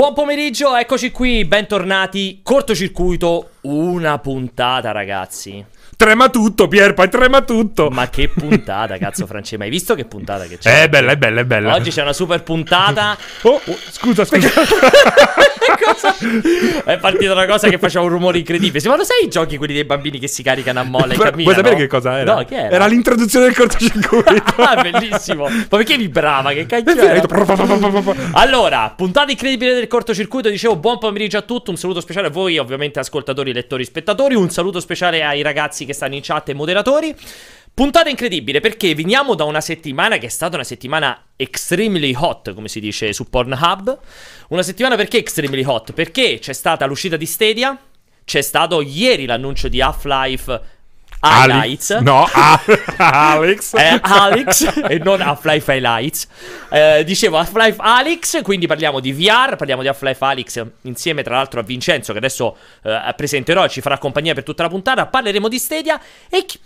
Buon pomeriggio, eccoci qui, bentornati. Cortocircuito, una puntata, ragazzi. Trema tutto, Pierpa, trema tutto. Ma che puntata, cazzo, Francesco. Ma hai visto che puntata che c'è? È bella, è bella, è bella. Oggi c'è una super puntata. Oh, scusa, scusa. cosa? È partita una cosa che faceva un rumore incredibile. Ma lo sai i giochi quelli dei bambini che si caricano a molle e camminano? Vuoi sapere che cosa era? No, che era? Era l'introduzione del cortocircuito. ah, bellissimo. Ma perché vibrava? Che era? Allora, puntata incredibile del cortocircuito. Dicevo, buon pomeriggio a tutti. Un saluto speciale a voi, ovviamente, ascoltatori, lettori, spettatori. Un saluto speciale ai ragazzi che stanno in chat e moderatori. Puntata incredibile perché veniamo da una settimana che è stata una settimana extremely hot, come si dice su Pornhub. Una settimana perché extremely hot? Perché c'è stata l'uscita di Stadia, c'è stato ieri l'annuncio di Half-Life Highlights. Ali- no, a- Alex. eh, Alex e non Half-Life Highlights. Eh, dicevo Half-Life Alex, quindi parliamo di VR, parliamo di Half-Life Alex insieme tra l'altro a Vincenzo che adesso eh, presenterò e ci farà compagnia per tutta la puntata. Parleremo di Stadia e chi-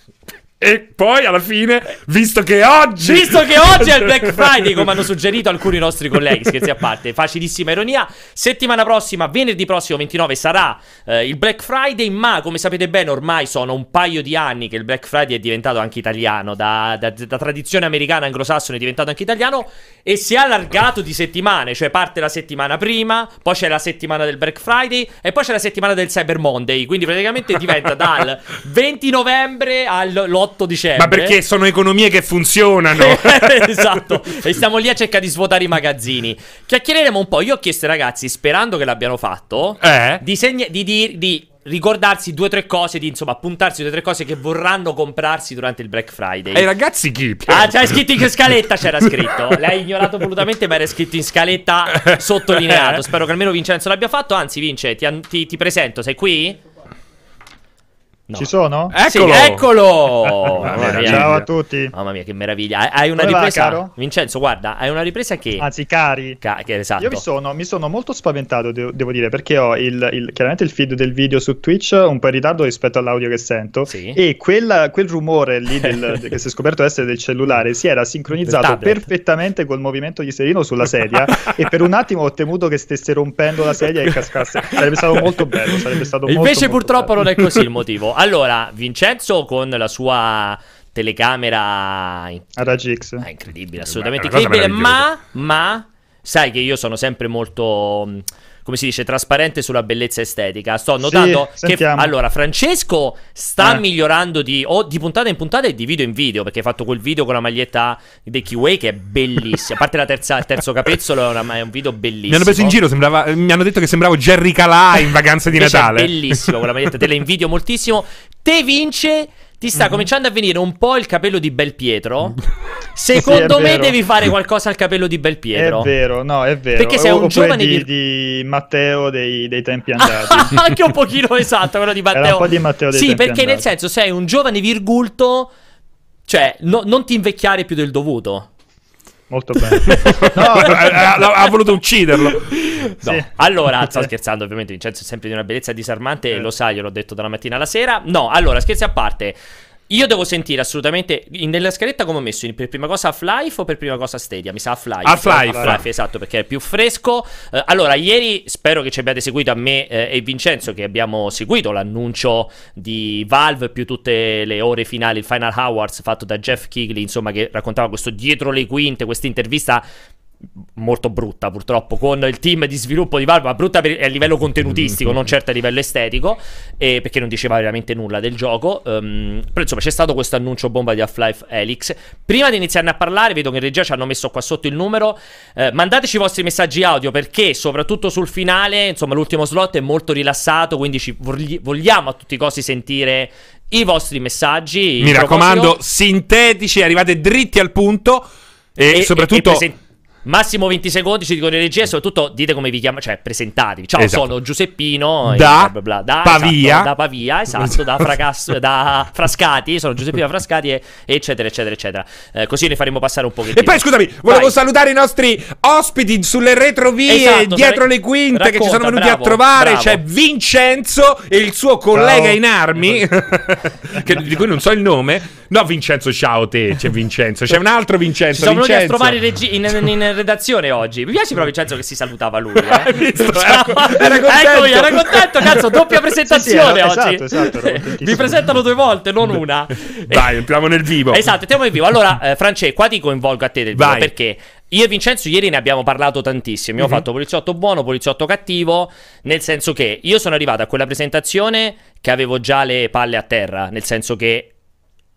e poi alla fine, visto che oggi. Visto che oggi è il Black Friday, come hanno suggerito alcuni nostri colleghi, scherzi a parte, facilissima ironia. Settimana prossima, venerdì prossimo 29, sarà eh, il Black Friday. Ma come sapete bene, ormai sono un paio di anni che il Black Friday è diventato anche italiano. Da, da, da tradizione americana anglosassone è diventato anche italiano. E si è allargato di settimane, cioè parte la settimana prima, poi c'è la settimana del Black Friday e poi c'è la settimana del Cyber Monday. Quindi praticamente diventa dal 20 novembre all'8 dicembre. Ma perché sono economie che funzionano. esatto. E stiamo lì a cercare di svuotare i magazzini. Chiacchiereremo un po'. Io ho chiesto ai ragazzi, sperando che l'abbiano fatto, eh? di, segna- di, di, di ricordarsi due o tre cose, di insomma appuntarsi due o tre cose che vorranno comprarsi durante il Black Friday. E i ragazzi chi? Ah, c'era scritto in scaletta, c'era scritto. L'hai ignorato volutamente, ma era scritto in scaletta sottolineato. Spero che almeno Vincenzo l'abbia fatto. Anzi, Vince, ti, ti, ti presento, sei qui? No. Ci sono? Eccolo! Sì, eccolo! Ciao a tutti. Mamma mia, che meraviglia. Hai una Come ripresa. Va, Vincenzo, guarda, hai una ripresa che. Anzi, cari. Ca- che, esatto. Io mi sono, mi sono molto spaventato, devo, devo, dire, perché ho il, il, chiaramente il feed del video su Twitch un po' in ritardo rispetto all'audio che sento. Sì. E quella, quel rumore lì del, che si è scoperto essere del cellulare si era sincronizzato perfettamente col movimento di Serino sulla sedia. e per un attimo ho temuto che stesse rompendo la sedia e cascasse. Sarebbe stato molto bello. Sarebbe stato Invece, molto, purtroppo, molto non è così il motivo. Allora, Vincenzo con la sua telecamera RGX è incredibile, assolutamente Beh, incredibile, ma, ma sai che io sono sempre molto come si dice, trasparente sulla bellezza estetica. Sto notando sì, che allora Francesco sta eh. migliorando di, o di puntata in puntata e di video in video. Perché hai fatto quel video con la maglietta dei Kiwi che è bellissima. A parte la terza, il terzo capezzolo, è, una, è, un video bellissimo. Mi hanno preso in giro, sembrava, mi hanno detto che sembravo Jerry Calà in vacanza di Natale. È bellissimo quella maglietta, te la invidio moltissimo. Te vince ti sta mm-hmm. cominciando a venire un po' il capello di Belpietro. Secondo sì, me devi fare qualcosa al capello di Belpietro. È vero, no, è vero. Perché sei un giovane di, di Matteo dei, dei, tempi andati. Anche un pochino esatto, quello di Matteo. Era un po' di Matteo dei sì, perché andati. nel senso sei un giovane virgulto, cioè no, non ti invecchiare più del dovuto. Molto bene. no, ha, ha, voluto ucciderlo. No. Sì. Allora, sto scherzando, ovviamente Vincenzo è sempre di una bellezza disarmante, eh. lo sai, io l'ho detto dalla mattina alla sera. No, allora, scherzi a parte. Io devo sentire assolutamente. Nella scaletta come ho messo? Per prima cosa Half-Life o per prima cosa Stadia? Mi sa Half-Life. Half-Life. Half-Life, esatto, perché è più fresco. Uh, allora, ieri spero che ci abbiate seguito a me eh, e Vincenzo, che abbiamo seguito l'annuncio di Valve più tutte le ore finali, il Final Hours fatto da Jeff Kigley, insomma, che raccontava questo dietro le quinte, questa intervista molto brutta purtroppo con il team di sviluppo di Valve, ma brutta per, a livello contenutistico, non certo a livello estetico, e perché non diceva veramente nulla del gioco. Um, però insomma c'è stato questo annuncio bomba di Half-Life Helix. Prima di iniziarne a parlare, vedo che in regia ci hanno messo qua sotto il numero. Eh, mandateci i vostri messaggi audio perché soprattutto sul finale, insomma l'ultimo slot è molto rilassato, quindi ci vogliamo a tutti i costi sentire i vostri messaggi. Mi raccomando, sintetici, arrivate dritti al punto. E, e soprattutto... E, e Massimo 20 secondi, ci dicono in regia e soprattutto dite come vi chiamate, cioè presentatevi. Ciao, esatto. sono Giuseppino da, bla bla bla, da Pavia. Esatto, da Pavia, esatto, da, Fracasso, da Frascati, sono Giuseppino Frascati e, eccetera, eccetera, eccetera. Eh, così ne faremo passare un pochettino. E poi scusami, volevo Vai. salutare i nostri ospiti sulle retrovie esatto, dietro le quinte racconta, che ci sono venuti bravo, a trovare. Bravo. C'è Vincenzo e il suo collega Ciao. in armi, che, di cui non so il nome No, Vincenzo, ciao te, c'è Vincenzo. C'è un altro Vincenzo. Ci siamo venuti a trovare in, regi- in, in, in, redazione oggi. Mi piace però Vincenzo che si salutava lui. Eh? Visto, ciao. Era contento. Eccomi, era contento, cazzo, doppia presentazione sì, sì, oggi. Esatto, esatto. Mi presentano due volte, non una. Dai, entriamo nel vivo. Esatto, entriamo nel vivo. Allora, eh, France, qua ti coinvolgo a te del vivo perché io e Vincenzo ieri ne abbiamo parlato tantissimo. Abbiamo mm-hmm. fatto poliziotto buono, poliziotto cattivo. Nel senso che io sono arrivato a quella presentazione che avevo già le palle a terra. Nel senso che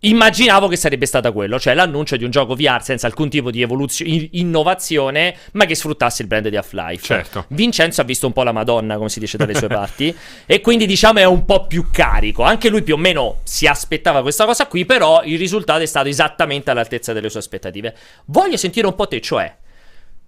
Immaginavo che sarebbe stata quello, cioè l'annuncio di un gioco VR senza alcun tipo di evoluzione, innovazione, ma che sfruttasse il brand di Half-Life. Certo. Vincenzo ha visto un po' la Madonna, come si dice dalle sue parti, e quindi diciamo è un po' più carico. Anche lui più o meno si aspettava questa cosa qui, però il risultato è stato esattamente all'altezza delle sue aspettative. Voglio sentire un po' te, cioè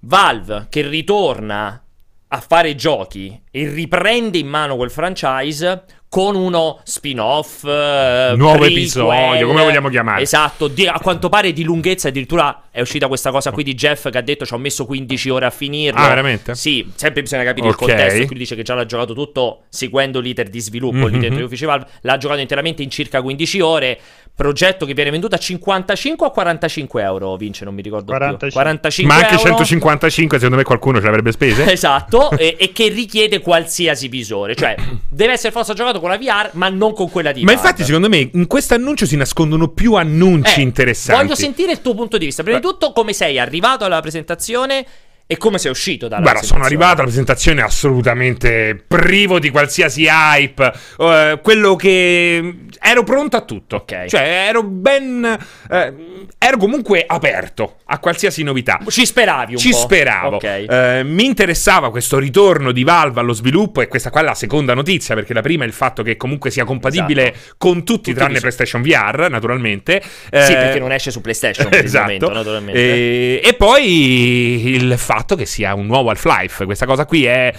Valve che ritorna a fare giochi e riprende in mano quel franchise con uno spin-off, uh, nuovo prequel, episodio, come vogliamo chiamare. Esatto, di, a quanto pare di lunghezza addirittura è uscita questa cosa qui di Jeff che ha detto ci ho messo 15 ore a finirlo. Ah, veramente? Sì, sempre bisogna capire okay. il contesto, qui dice che già l'ha giocato tutto seguendo l'iter di sviluppo mm-hmm. lì dentro gli uffici Valve, l'ha giocato interamente in circa 15 ore, progetto che viene venduto a 55 o 45 euro, Vince, non mi ricordo 45. più. 45 Ma anche euro. 155 secondo me qualcuno ce l'avrebbe spese. esatto, e, e, che richiede qualsiasi visore, cioè deve essere forse giocato con la VR, ma non con quella di Ma infatti secondo me in questo annuncio si nascondono più annunci eh, interessanti. Voglio sentire il tuo punto di vista. Prima di tutto come sei arrivato alla presentazione e come sei uscito dalla Guarda, sono arrivato alla presentazione assolutamente privo di qualsiasi hype. Uh, quello che. Ero pronto a tutto. Ok. Cioè, ero ben. Uh, ero comunque aperto a qualsiasi novità. Ci speravi un Ci po'. Ci speravo. Okay. Uh, mi interessava questo ritorno di Valve allo sviluppo, e questa qua è la seconda notizia, perché la prima è il fatto che comunque sia compatibile esatto. con tutti, tutti tranne PlayStation VR, naturalmente. Sì, perché non esce su PlayStation esatto. naturalmente. E, e poi il fatto fatto che sia un nuovo Half-Life. Questa cosa qui è,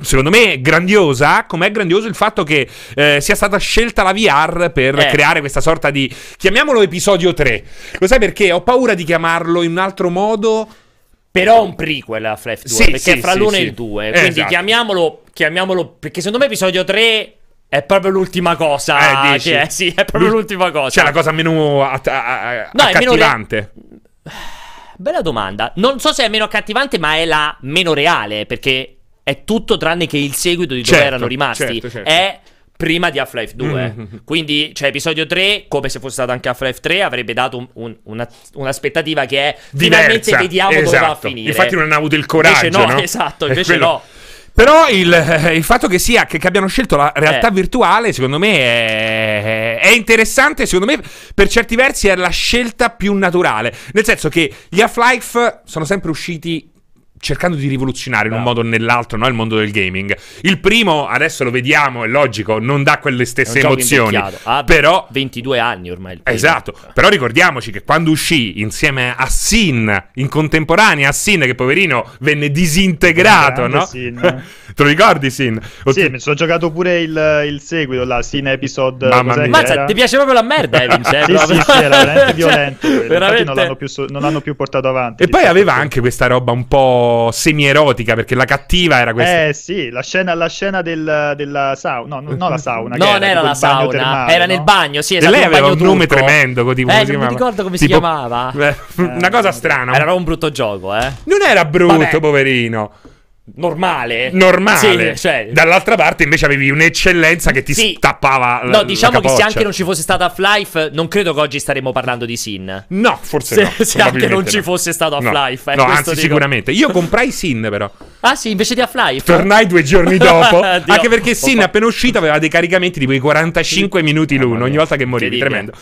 secondo me, grandiosa, come è grandioso il fatto che eh, sia stata scelta la VR per eh. creare questa sorta di, chiamiamolo episodio 3. Lo sai perché? Ho paura di chiamarlo in un altro modo. Però un prequel a Half-Life 2, sì, perché sì, è fra sì, l'1 e il 2. Quindi esatto. chiamiamolo, chiamiamolo, perché secondo me episodio 3 è proprio l'ultima cosa. Eh, che è, sì, è proprio l'ultima cosa. Cioè, la cosa meno att- a- no, accattivante. Meno re- Bella domanda. Non so se è meno accattivante, ma è la meno reale, perché è tutto tranne che il seguito di dove certo, erano rimasti. Certo, certo. È prima di Half-Life 2. Mm-hmm. Quindi, cioè, episodio 3, come se fosse stato anche Half-Life 3, avrebbe dato un, un, una, un'aspettativa che è Diversa, finalmente vediamo esatto. dove va a esatto. finire. Infatti non hanno avuto il coraggio, invece no, no? esatto, invece no. Però il, eh, il, fatto che sia che, che, abbiano scelto la realtà eh. virtuale, secondo me, è, è, interessante. Secondo me, per certi versi, è la scelta più naturale. Nel senso che gli Half-Life sono sempre usciti cercando di rivoluzionare in un modo o nell'altro no? il mondo del gaming. Il primo, adesso lo vediamo, è logico, non dà quelle stesse emozioni. Ah, però 22 anni ormai il primo. Esatto, però ricordiamoci che quando uscì insieme a Sin, in contemporanea a Sin che poverino venne disintegrato, no? Sin. Te lo ricordi Sin? O sì, ti... mi sono giocato pure il, il seguito, la Sin episode. Mamma mia. Mazza, ti piace proprio la merda, eh, Vincenzo? sì, sì, sì, era veramente violento. Cioè, veramente... Non l'hanno, più, non l'hanno più portato avanti. E poi aveva anche questa roba un po' semi-erotica perché la cattiva era questa. Eh sì, la scena, la scena del, della sauna. No, non la sauna. No, non era, la sauna. Termale, era no? nel bagno, sì, esatto. E lei aveva un, nome tremendo. Tipo, eh, non mi ricordo come tipo, si chiamava. Eh, una cosa strana. Era un brutto gioco, eh. Non era brutto, Vabbè. poverino normale. Normale. Sì, cioè... Dall'altra parte invece avevi un'eccellenza che ti sì. stappava la No, diciamo che se anche non ci fosse stato Half-Life, non credo che oggi staremo parlando di Sin. No, forse se, no. Se anche non ci fosse stato Half-Life. No, eh, no anzi dico. sicuramente. Io comprai Sin però. Ah sì, invece di Half-Life? Tornai due giorni dopo. anche perché Sin appena uscito aveva dei caricamenti di quei 45 minuti l'uno, ogni volta che morivi. Tremendo.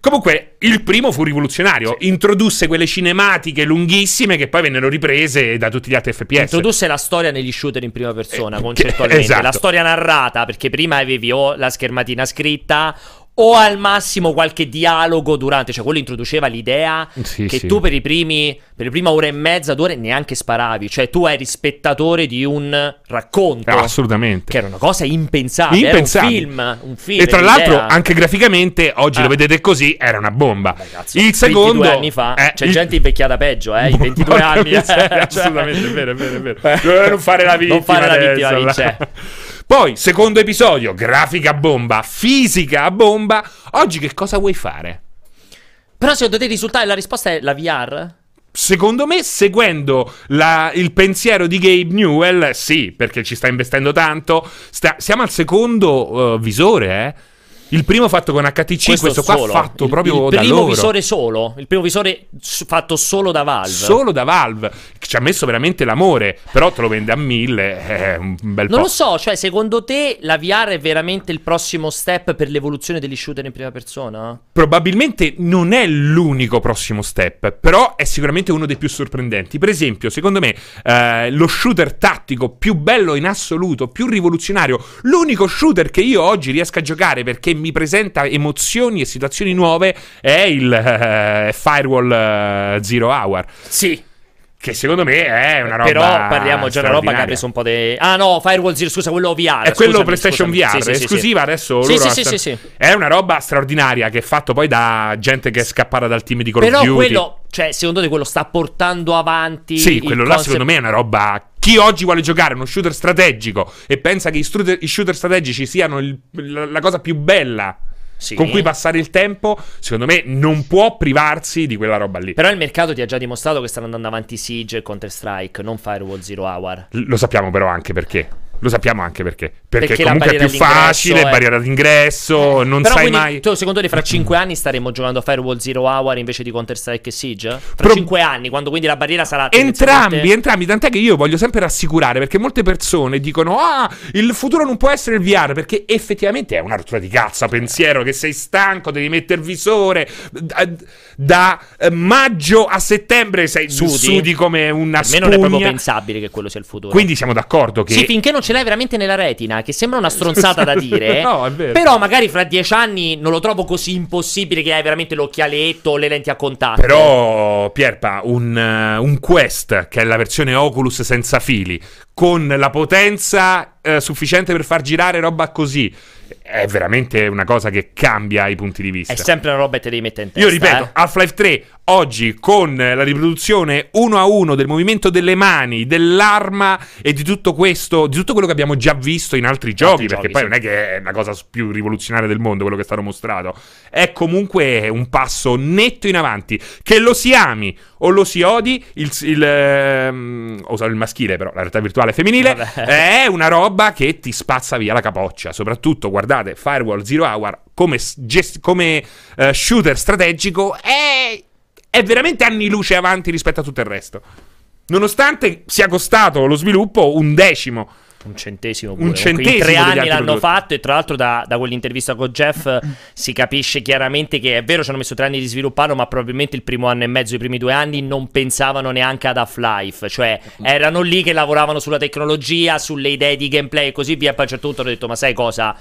Comunque, il primo fu rivoluzionario. Sì. Introdusse quelle cinematiche lunghissime che poi vennero riprese da tutti gli altri FPS. Introdusse la storia negli shooter in prima persona, eh, concettualmente. Esatto. La storia narrata, perché prima avevi o la schermatina scritta o al massimo qualche dialogo durante, cioè quello introduceva l'idea sì, che sì. tu per i primi per le prime ore e mezza, due ore neanche sparavi, cioè tu eri spettatore di un racconto. assolutamente. Che era una cosa impensabile, impensabile. Un film, un film E tra l'altro anche graficamente oggi ah. lo vedete così, era una bomba. Cazzo, il secondo 22 anni fa eh, c'è il... gente invecchiata peggio, eh, i 22 anni. Eh, cioè... Assolutamente, è vero, è vero, è vero. non fare la vittima. Non fare la vittima, vince. Poi, secondo episodio, grafica a bomba, fisica a bomba. Oggi che cosa vuoi fare? Però secondo te il risultato la risposta è la VR? Secondo me, seguendo la, il pensiero di Gabe Newell, sì, perché ci sta investendo tanto. Sta, siamo al secondo uh, visore, eh. Il primo fatto con HTC, questo, questo qua solo. fatto il, proprio il da loro. Il primo visore solo, il primo visore fatto solo da Valve. Solo da Valve, ci ha messo veramente l'amore, però te lo vende a mille, è un bel po'. Non lo so, cioè secondo te la VR è veramente il prossimo step per l'evoluzione degli shooter in prima persona? Probabilmente non è l'unico prossimo step, però è sicuramente uno dei più sorprendenti. Per esempio, secondo me, eh, lo shooter tattico più bello in assoluto, più rivoluzionario, l'unico shooter che io oggi riesco a giocare perché mi presenta emozioni e situazioni nuove è il uh, Firewall uh, Zero Hour. Sì. Che secondo me è una roba. Però parliamo già di una roba che ha preso un po' di. Ah no, Firewall Zero, scusa, quello VR. È quello scusami, PlayStation scusami. VR, sì, esclusiva sì, adesso. Sì, sì, sì, sì, È una roba straordinaria che è fatto poi da gente che è scappata dal team di Call Però of Duty. quello, cioè, secondo te quello sta portando avanti. Sì, quello là secondo me è una roba. Chi oggi vuole giocare uno shooter strategico e pensa che i shooter strategici siano il, la cosa più bella sì. con cui passare il tempo, secondo me non può privarsi di quella roba lì. Però il mercato ti ha già dimostrato che stanno andando avanti Siege e Counter Strike, non Firewall Zero Hour. L- lo sappiamo però anche perché. Lo sappiamo anche perché. Perché, perché comunque è più facile, è... barriera d'ingresso, eh. non Però sai mai. Tu, secondo te, fra 5 anni staremo giocando a Firewall Zero Hour invece di Counter Strike e Siege? Fra Pro... 5 anni, quando quindi la barriera sarà. Entrambi, entrambi. Tant'è che io voglio sempre rassicurare perché molte persone dicono: Ah, il futuro non può essere il VR. Perché effettivamente è una rottura di cazzo. Pensiero che sei stanco, devi mettere il visore. Da, da eh, maggio a settembre sei sudi, sudi come una spugna. non è proprio pensabile che quello sia il futuro. Quindi siamo d'accordo che. Sì, finché non ce l'hai veramente nella retina, che sembra una stronzata da dire. no, è vero. Però magari fra dieci anni non lo trovo così impossibile che hai veramente l'occhialetto o le lenti a contatto. Però, Pierpa, un, uh, un Quest, che è la versione Oculus senza fili, con la potenza uh, sufficiente per far girare roba così è veramente una cosa che cambia i punti di vista. È sempre una roba che ti devi mettere in testa. Io ripeto, eh? Half-Life 3 oggi con la riproduzione uno a uno del movimento delle mani, dell'arma e di tutto questo, di tutto quello che abbiamo già visto in altri giochi, altri perché giochi, poi sì. non è che è la cosa più rivoluzionaria del mondo quello che è stato mostrato, è comunque un passo netto in avanti, che lo si ami o lo si odi, il, il, ehm, uso il maschile però, la realtà virtuale femminile, Vabbè. è una roba che ti spazza via la capoccia, soprattutto guardate Firewall Zero Hour come, gest- come uh, shooter strategico è è veramente anni luce avanti rispetto a tutto il resto. Nonostante sia costato lo sviluppo un decimo. Un centesimo pure. Un centesimo. In tre anni l'hanno prodotti. fatto e tra l'altro da, da, quell'intervista con Jeff si capisce chiaramente che è vero ci hanno messo tre anni di svilupparlo ma probabilmente il primo anno e mezzo, i primi due anni non pensavano neanche ad Half-Life. Cioè erano lì che lavoravano sulla tecnologia, sulle idee di gameplay e così via. Poi a un certo punto hanno detto ma sai cosa?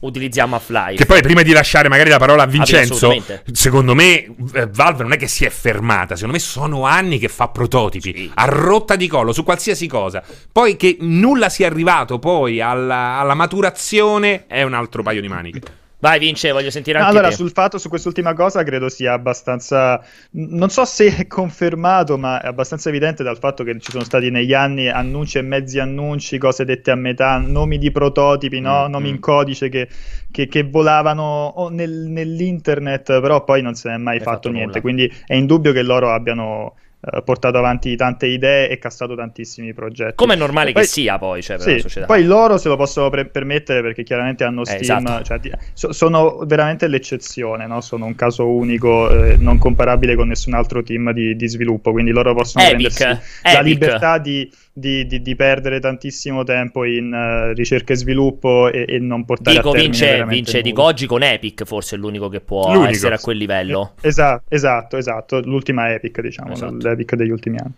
Utilizziamo Half-Life. Che poi prima di lasciare magari la parola a Vincenzo, secondo me eh, Valve non è che si è fermata, secondo me sono anni che fa prototipi sì. a rotta di collo su qualsiasi cosa. Poi che nulla sia arrivato poi alla, alla maturazione è un altro paio di maniche. Vai Vince, voglio sentire anche allora, te. sul fatto, su quest'ultima cosa, credo sia abbastanza... Non so se è confermato, ma è abbastanza evidente dal fatto che ci sono stati negli anni annunci e mezzi annunci, cose dette a metà, nomi di prototipi, no? mm, nomi mm. in codice che, che, che volavano nel, nell'internet, però poi non se ne è mai fatto, fatto, niente. Nulla. Quindi è indubbio che loro abbiano eh, portato avanti tante idee e castato tantissimi progetti. Come è normale poi, che sia poi, cioè, sì, Poi loro se lo possono pre- permettere perché chiaramente hanno eh, Steam, eh, esatto. cioè, so, sono veramente l'eccezione, no? sono un caso unico, eh, non comparabile con nessun altro team di, di sviluppo, quindi loro possono Epic, prendersi Epic. la libertà di di, di, di, perdere tantissimo tempo in uh, ricerca e sviluppo e, e, non portare dico, a termine vince, vince dico oggi con Epic forse è l'unico che può l'unico. essere a quel livello esatto, esatto, esatto l'ultima Epic diciamo esatto. l'Epic degli ultimi anni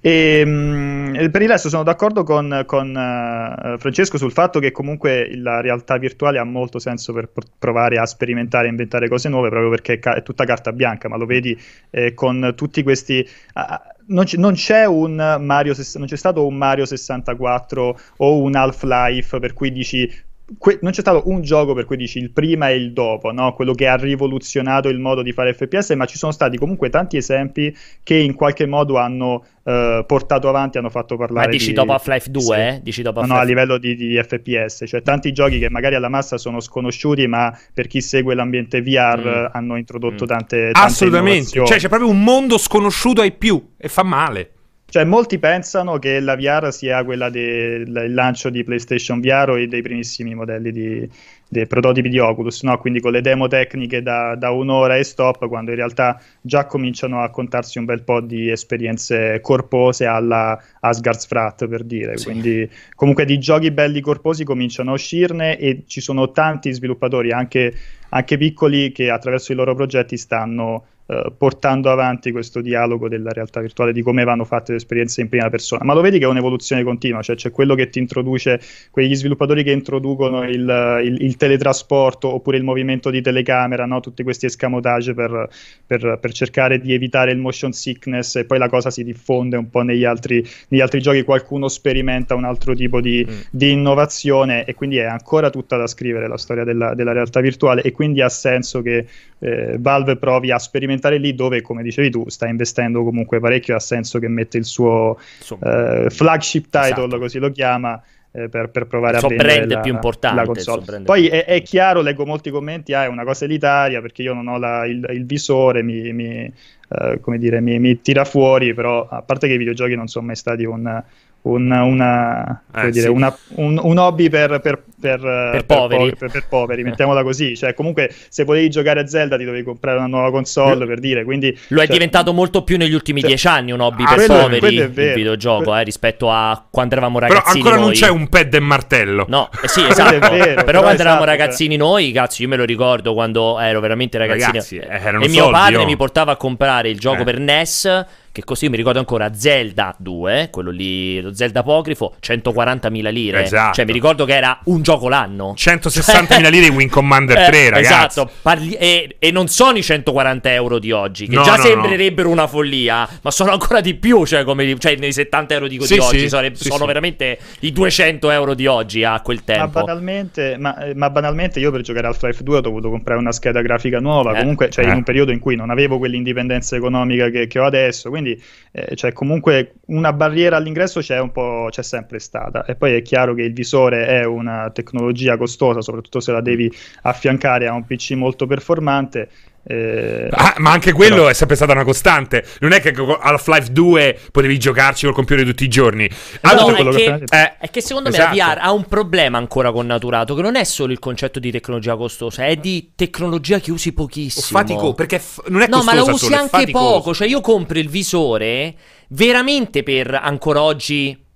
e, um, per il resto sono d'accordo con, con uh, Francesco sul fatto che comunque la realtà virtuale ha molto senso per provare a sperimentare e inventare cose nuove proprio perché è, ca- è tutta carta bianca ma lo vedi eh, con tutti questi uh, non, c- non, c'è un Mario, non c'è stato un Mario 64 o un Half-Life per cui dici que- non c'è stato un gioco per cui dici il prima e il dopo, no? quello che ha rivoluzionato il modo di fare FPS, ma ci sono stati comunque tanti esempi che in qualche modo hanno uh, portato avanti, hanno fatto parlare. Ma dici di... dopo Half-Life 2? Sì. Eh? Dici dopo no, no, a livello di, di, FPS, cioè tanti giochi che magari alla massa sono sconosciuti, ma per chi segue l'ambiente VR mm. hanno introdotto mm. tante, tante Assolutamente, cioè c'è proprio un mondo sconosciuto ai più e fa male. Cioè, molti pensano che la VR sia quella del lancio di PlayStation VR e dei primissimi modelli di, dei prototipi di Oculus, no? quindi con le demo tecniche da, da, un'ora e stop, quando in realtà già cominciano a contarsi un bel po' di esperienze corpose alla Asgard's Frat, per dire. Sì. Quindi, comunque, di giochi belli corposi cominciano a uscirne e ci sono tanti sviluppatori, anche, anche piccoli, che attraverso i loro progetti stanno eh, portando avanti questo dialogo della realtà virtuale, di come vanno fatte le esperienze in prima persona. Ma lo vedi che è un'evoluzione continua, cioè c'è quello che ti introduce, quegli sviluppatori che introducono il, il, il teletrasporto oppure il movimento di telecamera, no? tutti questi escamotage per, per, per, cercare di evitare il motion sickness e poi la cosa si diffonde un po' negli altri, negli altri giochi, qualcuno sperimenta un altro tipo di, mm. di, innovazione e quindi è ancora tutta da scrivere la storia della, della realtà virtuale e quindi ha senso che eh, Valve provi a sperimentare lì dove, come dicevi tu, sta investendo comunque parecchio, ha senso che mette il suo eh, flagship title, esatto. così lo chiama, eh, per, per, provare a vendere la, più importante, la console. Poi è, è, chiaro, leggo molti commenti, ah, è una cosa elitaria perché io non ho la, il, il, visore, mi, mi, uh, come dire, mi, mi, tira fuori, però a parte che i videogiochi non sono mai stati un un, una, eh, dire, sì. una, un, un, hobby per, per, per, per poveri. Po- poveri. mettiamola così. Cioè, comunque, se volevi giocare a Zelda, ti dovevi comprare una nuova console. Per dire, quindi lo è cioè, diventato molto più negli ultimi cioè, dieci anni un hobby ah, per quello, poveri. Quello il videogioco eh, rispetto a quando eravamo ragazzini. Però ancora noi. non c'è un pad e martello. No, eh sì, esatto. vero, però, però, quando esatto, eravamo cioè. ragazzini noi, cazzo, io me lo ricordo quando ero veramente ragazzino. Ragazzi, e mio padre io. mi portava a comprare il gioco eh. per NES che così mi ricordo ancora Zelda 2, quello lì, lo Zelda apocrifo, 140.000 lire. Esatto. Cioè mi ricordo che era un gioco l'anno. 160.000 lire in Wing Commander 3, eh, ragazzi. Esatto, Parli- e, e, non sono i 140 euro di oggi, che no, già no, sembrerebbero no. una follia, ma sono ancora di più, cioè, come, cioè nei 70 euro di, sì, di oggi, sì, sono, sì, sono veramente i 200 euro di oggi a quel tempo. Ma banalmente, ma, eh, ma banalmente io per giocare al Half-Life 2 ho dovuto comprare una scheda grafica nuova, eh. comunque cioè, eh. in un periodo in cui non avevo quell'indipendenza economica che, che ho adesso, quindi quindi eh, cioè comunque una barriera all'ingresso c'è, un po', c'è sempre stata. E poi è chiaro che il visore è una tecnologia costosa, soprattutto se la devi affiancare a un PC molto performante eh, ah, ma anche quello però... è sempre stata una costante. Non è che Half-Life 2 potevi giocarci col computer tutti i giorni. No, è, che, che... Eh, è che secondo esatto. me la VR ha un problema ancora con Naturato, che non è solo il concetto di tecnologia costosa, è di tecnologia che usi pochissimo. O fatico, perché f- non è No, ma la usi solo, anche poco. Cioè io compro il visore veramente per ancora oggi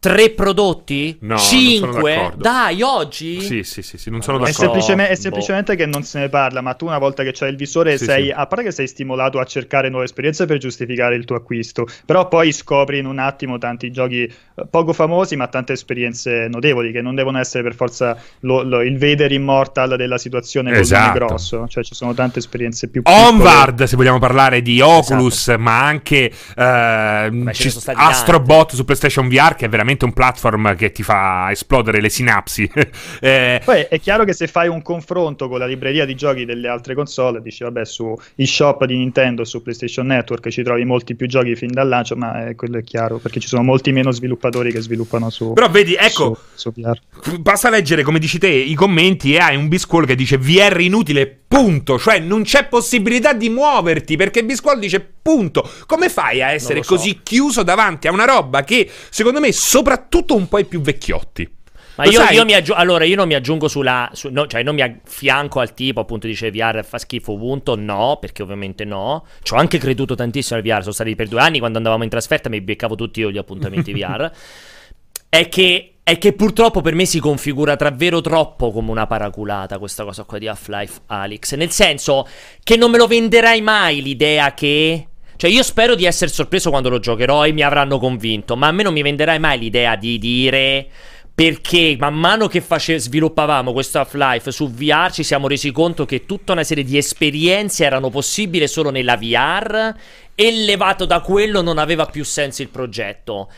Tre prodotti? No, Cinque? Dai, oggi? Sì, sì, sì, sì non sono d'accordo. È, semplicemente, è semplicemente boh. che non se ne parla, ma tu una volta che c'hai il visore sì, sei, sì. a parte che sei stimolato a cercare nuove esperienze per giustificare il tuo acquisto, però poi scopri in un attimo tanti giochi eh, poco famosi, ma tante esperienze notevoli, che non devono essere per forza lo, lo, il Vader immortal della situazione esatto. grosso, cioè ci sono tante esperienze più piccole. Onward, se vogliamo parlare di Oculus, esatto. ma anche eh, Beh, Astrobot su PlayStation VR, che è veramente veramente un platform che ti fa esplodere le sinapsi. eh... Poi è chiaro che se fai un confronto con la libreria di giochi delle altre console, dici vabbè su eShop di Nintendo, su PlayStation Network ci trovi molti più giochi fin dal lancio, ma eh, quello è chiaro perché ci sono molti meno sviluppatori che sviluppano su Però vedi, ecco, su, su basta leggere come dici te i commenti e hai un Bisquall che dice VR inutile punto, cioè non c'è possibilità di muoverti perché Bisquall dice punto. Come fai a essere so. così chiuso davanti a una roba che secondo me soprattutto un po' i più vecchiotti? Ma io, io, mi aggiungo, allora, io non mi aggiungo sulla. Su, no, cioè, non mi affianco al tipo, appunto, dice VR fa schifo, punto. No, perché ovviamente no. Ci ho anche creduto tantissimo al VR. Sono stati per due anni quando andavamo in trasferta, mi beccavo tutti io gli appuntamenti VR. È che è che purtroppo per me si configura davvero troppo come una paraculata questa cosa qua di Half-Life Alyx. Nel senso che non me lo venderai mai l'idea che. Cioè, io spero di essere sorpreso quando lo giocherò e mi avranno convinto, ma a me non mi venderai mai l'idea di dire. Perché man mano che face- sviluppavamo questo Half-Life su VR ci siamo resi conto che tutta una serie di esperienze erano possibili solo nella VR e levato da quello non aveva più senso il progetto.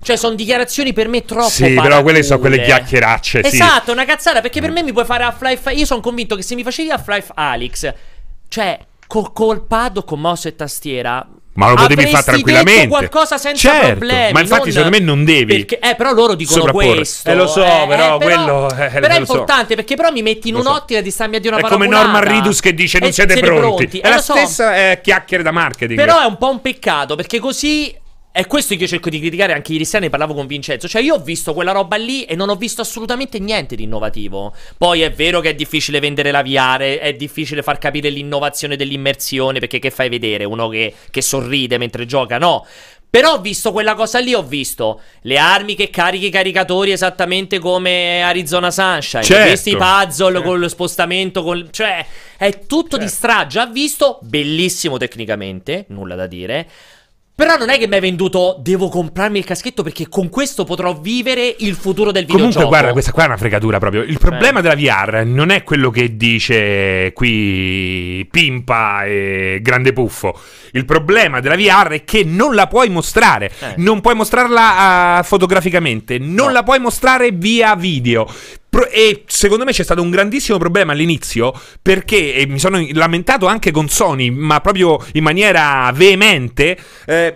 Cioè, sono dichiarazioni per me troppo Sì, però quelle sono quelle chiacchieracce. sì. Esatto, una cazzata. Perché per me mi puoi fare Half-Life. Io sono convinto che se mi facevi Half-Life Alex, cioè, col, col pad o con mouse e tastiera. Ma lo potevi fare tranquillamente. detto qualcosa senza Certo, problemi. ma infatti non- secondo me non devi Perché, eh, però loro dicono questo. Eh, lo so, però quello, eh, però è lo so. importante perché però mi metti in Lo so. un'ottica di starmi a dire una È come paraculata. Norman Ridus che dice non Eh, siete, pronti. È Eh, la lo so. stessa eh, chiacchiere da marketing. Però è un po' un peccato perché così. È questo che io cerco di criticare anche ieri sera, ne parlavo con Vincenzo. Cioè, io ho visto quella roba lì e non ho visto assolutamente niente di innovativo. Poi è vero che è difficile vendere la VR, è difficile far capire l'innovazione dell'immersione, perché che fai vedere? Uno che, che sorride mentre gioca? No. Però ho visto quella cosa lì, ho visto le armi che carichi i caricatori esattamente come Arizona Sunshine. Certo. Questi puzzle con lo spostamento, col- cioè è tutto di strada. Già visto, bellissimo tecnicamente, nulla da dire. Però non è che mi hai venduto devo comprarmi il caschetto perché con questo potrò vivere il futuro del videogioco. Comunque, guarda, questa qua è una fregatura proprio. Il problema della VR non è quello che dice qui Pimpa e Grande Puffo. Il problema della VR è che non la puoi mostrare. Eh. Non puoi mostrarla ah, fotograficamente, non No. la puoi mostrare via video. E secondo me c'è stato un grandissimo problema all'inizio perché e mi sono lamentato anche con Sony, ma proprio in maniera veemente. eh,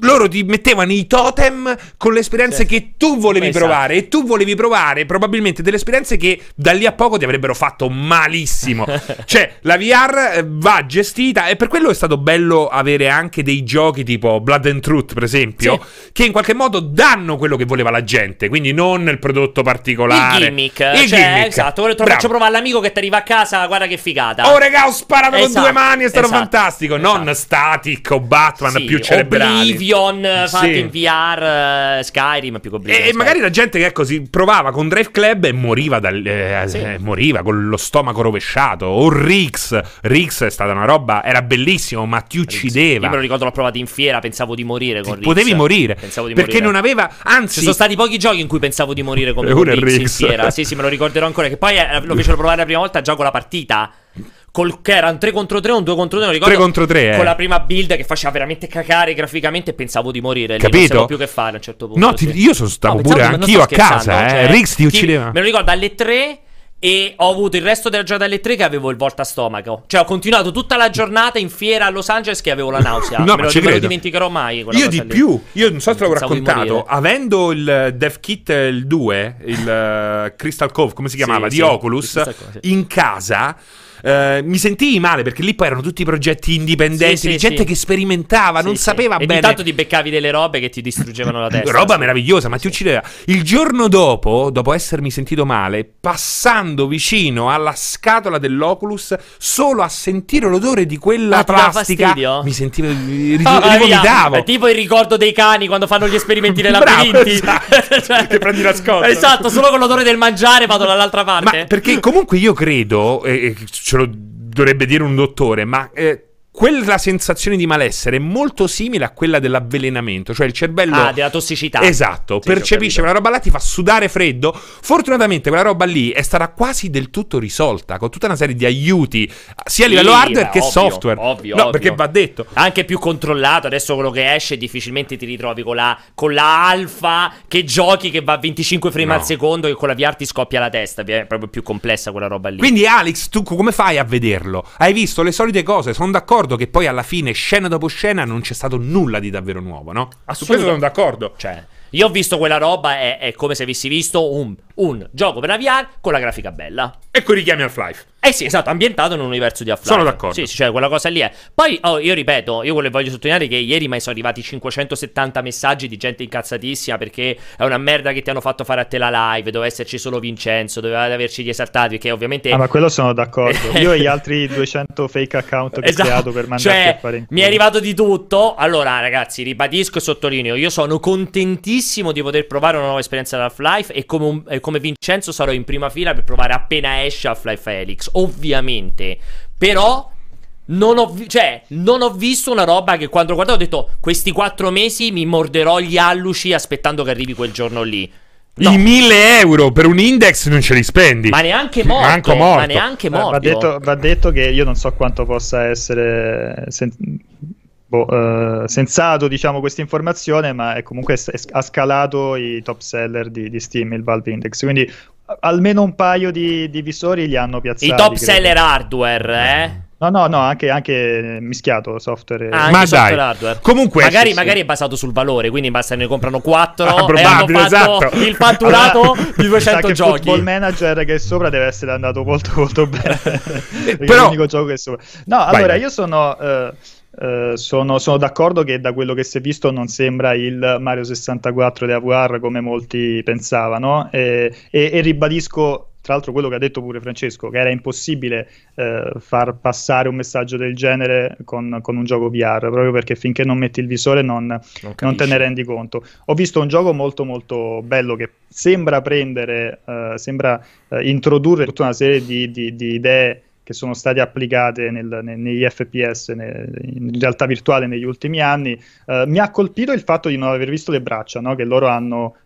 loro ti mettevano i totem con le esperienze Sì. che tu volevi Esatto. provare e tu volevi provare probabilmente delle esperienze che da lì a poco ti avrebbero fatto malissimo. cioè, la VR eh, va gestita e per quello è stato bello avere anche dei giochi tipo Blood and Truth, per esempio, che in qualche modo danno quello che voleva la gente, quindi non il prodotto particolare. Il gimmick, Il cioè, gimmick. esatto, te lo Bravo. faccio provare all'amico che ti arriva a casa, guarda che figata. Oh, regà, ho sparato con Esatto, due mani, è stato esatto, fantastico. esatto. Non Static o Batman Sì, più cerebrali. Oblivion eh, fatto Sì. in VR, eh, Skyrim più Oblivion. E, e magari la gente che ecco, si provava con Drive Club e moriva, dal, eh, Sì. eh, moriva con lo stomaco rovesciato. O Rix. Rix è stata una roba, era bellissimo, ma ti uccideva. Io me lo ricordo, l'ho provato in fiera, pensavo di morire con Rix. Potevi morire. Pensavo di perché morire. non aveva. Ci Anzi, sono stati pochi giochi in cui pensavo di morire come con Rix in Rix. fiera. Sì, sì, me lo ricorderò ancora. Che poi eh, lo fecero provare la prima volta già con la partita. Col, che era un 3 contro 3 o un 2 contro 2, non ricordo. 3 contro 3, eh. Con la prima build che faceva veramente cacare graficamente e pensavo di morire. Lì Capito? non sapevo più che fare a un certo punto. No, ti- io sono stato No, pure anch'io a casa, eh. cioè, Rix ti uccideva. Me lo ricordo alle 3 e ho avuto il resto della giornata alle 3 che avevo il volta a stomaco. Cioè, ho continuato tutta la giornata in fiera a Los Angeles che avevo la nausea. No, me ma lo, ci me lo dimenticherò mai. Io di lì. più, io non so se te l'avevo raccontato, avendo il Dev Kit il 2, il eh, Crystal Cove, come si chiamava, Sì, di sì, Oculus, sì. in casa. Eh, mi sentii male perché lì poi erano tutti progetti indipendenti, Sì, di sì, gente sì. che sperimentava, non sapeva e bene. intanto ti beccavi delle robe che ti distruggevano la testa. Roba meravigliosa, ma ti uccideva. Il giorno dopo, dopo essermi sentito male, passando vicino alla scatola dell'Oculus, solo a sentire l'odore di quella Ah, plastica, mi sentivo. ri- Ah, via. rivomitavo. È tipo il ricordo dei cani quando fanno gli esperimenti nei Bravo, labirinti. esatto. Che prendi la scossa. Esatto, solo con l'odore del mangiare vado dall'altra parte. Ma perché comunque io credo, e e ce lo dovrebbe dire un dottore, ma eh, quella sensazione di malessere è molto simile a quella dell'avvelenamento, cioè il cervello... Ah, della tossicità. Esatto, Sì, sì, percepisce quella roba là, ti fa sudare freddo. Fortunatamente quella roba lì è stata quasi del tutto risolta con tutta una serie di aiuti, sia a Sì, livello hardware beh, che ovvio, software. ovvio, no, ovvio. perché va detto. Anche più controllato, adesso quello che esce difficilmente ti ritrovi con la, con la alfa che giochi che va a 25 frame No. al secondo e con la VR ti scoppia la testa, è proprio più complessa quella roba lì. Quindi Alex, tu come fai a vederlo? Hai visto le solite cose, sono d'accordo che poi alla fine, scena dopo scena, non c'è stato nulla di davvero nuovo, no? Ah, su questo sono d'accordo. Cioè, io ho visto quella roba, è, è come se avessi visto un, un gioco per la VR con la grafica bella. Ecco i richiami Half-Life. Eh sì, esatto, ambientato in un universo di Half-Life. Sono d'accordo. Sì, sì, cioè quella cosa lì è. Poi, oh, io ripeto, io quello che voglio sottolineare è che ieri mi sono arrivati 570 messaggi di gente incazzatissima perché è una merda che ti hanno fatto fare a te la live, doveva esserci solo Vincenzo, dovevate averci gli esaltati, perché ovviamente... Ah, ma quello sono d'accordo. Io e gli altri 200 fake account che ho creato per mandarti Cioè, a fare in mi è arrivato di tutto. Allora, ragazzi, ribadisco e sottolineo: io sono contentissimo di poter provare una nuova esperienza di Half-Life. E come, un- e come Vincenzo sarò in prima fila per provare appena esce Half-Life Helix. Ovviamente. Però. Non ho, vi- cioè, non ho visto una roba che quando ho guardato ho detto questi quattro mesi mi morderò gli alluci aspettando che arrivi quel giorno lì. No, I 1000 euro per un index non ce li spendi. ma neanche morto, Manco morto. ma neanche Va- morto. Va detto, va detto che io non so quanto possa essere sen- boh, uh, sensato diciamo questa informazione, ma è comunque è, ha scalato i top seller di, di Steam, il Valve Index. Quindi almeno un paio di, di visori li hanno piazzati. I top seller hardware, eh? No, no, no, anche, anche mischiato software. Ah, Ma software dai. hardware. Comunque, magari, sì, magari è basato sul valore, quindi basta ne comprano 4 Ah, e hanno probabile, fatto esatto. il fatturato Allora, di mi sa 200 che giochi. Football Manager che è sopra deve essere andato molto molto bene. Perché però- è l'unico gioco che è sopra. No, Vai, allora vai. io sono, eh, eh, sono, sono d'accordo che da quello che si è visto non sembra il Mario 64 della VR come molti pensavano e, e- e ribadisco tra l'altro quello che ha detto pure Francesco, che era impossibile eh, far passare un messaggio del genere con, con un gioco VR, proprio perché finché non metti il visore non, non te capisci. ne rendi conto. Ho visto un gioco molto molto bello che sembra prendere, eh, sembra introdurre tutta una serie di, di- di idee che sono state applicate nel- ne- negli FPS, ne- in realtà virtuale negli ultimi anni. Eh, mi ha colpito il fatto di non aver visto le braccia, no? che loro hanno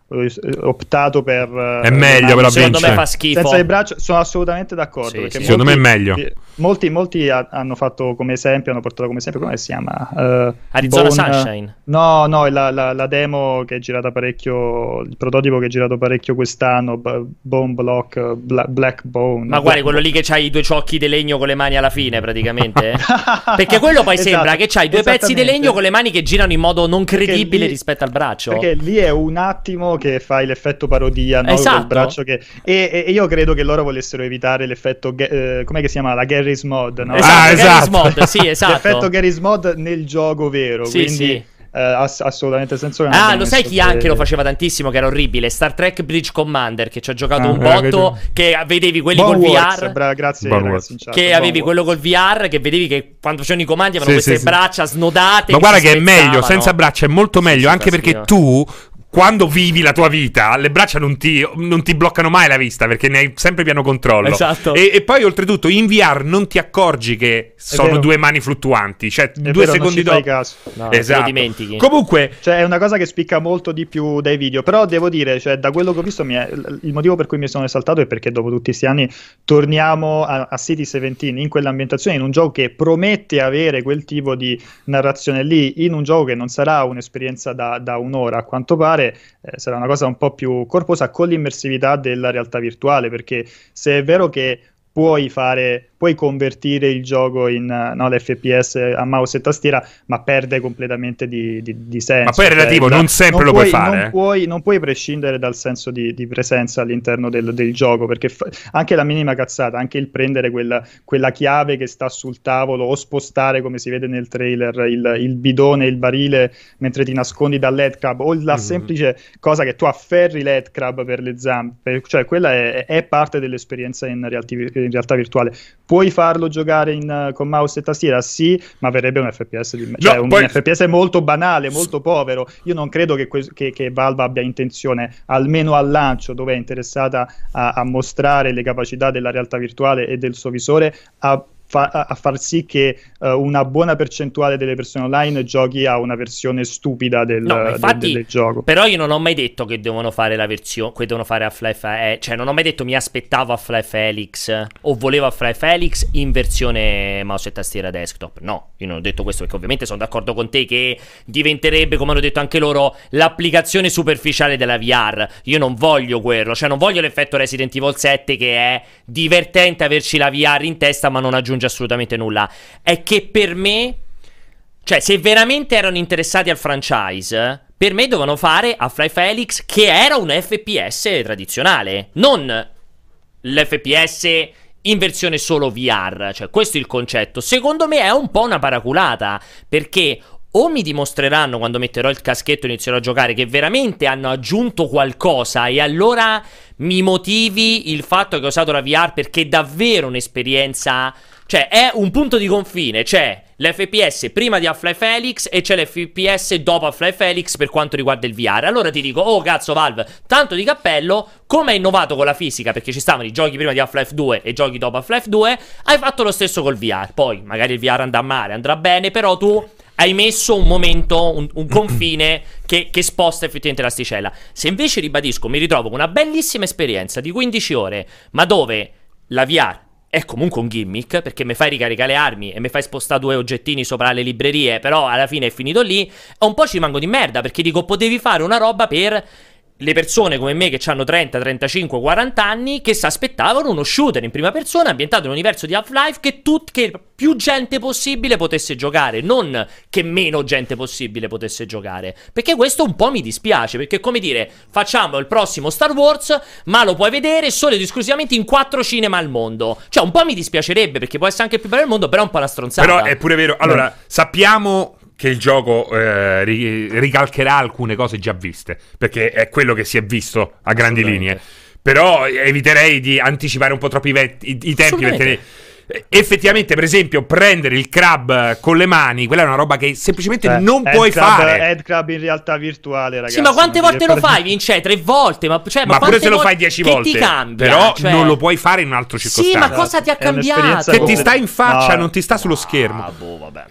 optato per... eh, È meglio, però, Secondo vince. me fa schifo. senza le braccia sono assolutamente d'accordo. Sì, perché sì. Secondo me è molti- meglio. eh, Molti, molti ha- hanno fatto come esempio, hanno portato come esempio, come si chiama? Eh, Arizona Bone- Sunshine. No, no, è la, la- la demo che è girata parecchio, il prototipo che è girato parecchio quest'anno, B- Bone Block, Bla- Black Bone. Ma guardi, quello lì che c'hai i due ciocchi di legno con le mani alla fine, praticamente. Perché quello poi Esatto, sembra che c'hai due pezzi di legno con le mani che girano in modo non credibile lì- rispetto al braccio. Perché lì è un attimo che fai l'effetto parodia, no? Esatto. Col braccio che... e, e- e io credo che loro volessero evitare l'effetto, eh, com'è che si chiama? La Garry's Mod, no? Esatto, Ah, Garry's esatto. Mod, sì, esatto. L'effetto Garry's Mod nel gioco vero, Sì, quindi sì. eh, ass- assolutamente senso che Ah, lo sai chi anche que- lo faceva tantissimo, che era orribile? Star Trek Bridge Commander, che ci ho giocato Ah, un eh, botto, vedo. che vedevi quelli col Boneworks, VR. bra- grazie Boneworks. ragazzi chat, Che avevi Boneworks. quello col VR, che vedevi che quando facevano i comandi avevano Sì, queste sì, sì. braccia snodate. Ma guarda che è meglio, senza braccia è molto meglio, sì, anche perché tu quando vivi la tua vita, le braccia non ti, non ti bloccano mai la vista perché ne hai sempre pieno controllo. Esatto. E, e poi oltretutto in VR non ti accorgi che sono due mani fluttuanti, cioè È due vero, non secondi dopo. caso. No, te lo esatto. dimentichi. Comunque, Cioè, è una cosa che spicca molto di più dai video. Però devo dire, cioè, da quello che ho visto, mi è- il motivo per cui mi sono esaltato è perché dopo tutti questi anni torniamo a, a City 17 in quell'ambientazione, in un gioco che promette avere quel tipo di narrazione lì, in un gioco che non sarà un'esperienza da, da un'ora, a quanto pare, eh, sarà una cosa un po' più corposa con l'immersività della realtà virtuale. Perché se è vero che puoi fare, puoi convertire il gioco in eh, no, l'FPS a mouse e tastiera, ma perde completamente di, di, di senso. Ma poi è Cioè, relativo, la- non sempre lo puoi fare, Non, puoi, non puoi prescindere dal senso di, di presenza all'interno del, del gioco, perché fa- anche la minima cazzata, anche il prendere quella, quella chiave che sta sul tavolo o spostare, come si vede nel trailer, il, il bidone, il barile mentre ti nascondi dall'headcrab, o la Mhm. semplice cosa che tu afferri l'headcrab per le zampe, cioè quella è, è parte dell'esperienza in, realti- in realtà virtuale. Puoi farlo giocare in, eh, con mouse e tastiera? Sì, ma verrebbe un FPS di me- No, cioè un poi- FPS molto banale, molto povero. Io non credo che, que- che- che Valve abbia intenzione, almeno al lancio, dove è interessata a, a mostrare le capacità della realtà virtuale e del suo visore, a, fa- a- far sì che eh, una buona percentuale delle persone online giochi a una versione stupida del, No, ma del- infatti, del gioco. Però io non ho mai detto che devono fare la versione, che devono fare Half-Life, eh, cioè non ho mai detto mi aspettavo Half-Life Helix o volevo Half-Life Helix in versione mouse e tastiera desktop. No, io non ho detto questo perché ovviamente sono d'accordo con te che diventerebbe, come hanno detto anche loro, l'applicazione superficiale della VR. Io non voglio quello, cioè non voglio l'effetto Resident Evil 7 che è divertente averci la VR in testa ma non aggiunge assolutamente nulla. È che per me cioè, se veramente erano interessati al franchise, per me dovevano fare Half-Life Helix, che era un FPS tradizionale, non l'FPS in versione solo VR. Cioè, questo è il concetto. Secondo me è un po' una paraculata, perché o mi dimostreranno quando metterò il caschetto e inizierò a giocare che veramente hanno aggiunto qualcosa e allora mi motivi il fatto che ho usato la VR perché è davvero un'esperienza cioè, è un punto di confine. C'è l'FPS prima di Half-Life Helix e c'è l'FPS dopo Half-Life Helix per quanto riguarda il VR. Allora ti dico, oh cazzo Valve, tanto di cappello, come hai innovato con la fisica, perché ci stavano i giochi prima di Half-Life 2 e i giochi dopo Half-Life 2, hai fatto lo stesso col VR. Poi, magari il VR andrà male, andrà bene, però tu hai messo un momento, un, un confine che, che sposta effettivamente l'asticella. Se invece, ribadisco, mi ritrovo con una bellissima esperienza di 15 ore, ma dove la VR è comunque un gimmick perché mi fai ricaricare le armi e mi fai spostare due oggettini sopra le librerie, però alla fine è finito lì. Un po' ci rimango di merda perché dico potevi fare una roba per le persone come me che hanno 30, 35, 40 anni che si aspettavano uno shooter in prima persona ambientato in un universo di Half-Life che, tut- che più gente possibile potesse giocare, non che meno gente possibile potesse giocare. Perché questo un po' mi dispiace, perché come dire, facciamo il prossimo Star Wars, ma lo puoi vedere solo ed esclusivamente in quattro cinema al mondo. Cioè, un po' mi dispiacerebbe, perché può essere anche il più bello del mondo, però è un po' una stronzata. Però è pure vero. Allora, sappiamo che il gioco eh, ricalcherà alcune cose già viste, perché è quello che si è visto a grandi linee. Però eviterei di anticipare un po' troppo i, vet- i, i tempi perché effettivamente, per esempio, prendere il crab con le mani, quella è una roba che semplicemente eh, non puoi crab, fare. Head crab in realtà virtuale, ragazzi. Sì, ma quante volte lo fai, Vince? Tre volte? Ma, cioè, ma, ma pure se lo fai dieci volte. ti cambia? Però cioè... non lo puoi fare in un altro circostanza. Sì, ma cosa ti ha cambiato? Che ti sta in faccia, no. non ti sta sullo schermo. Ah, boh, vabbè.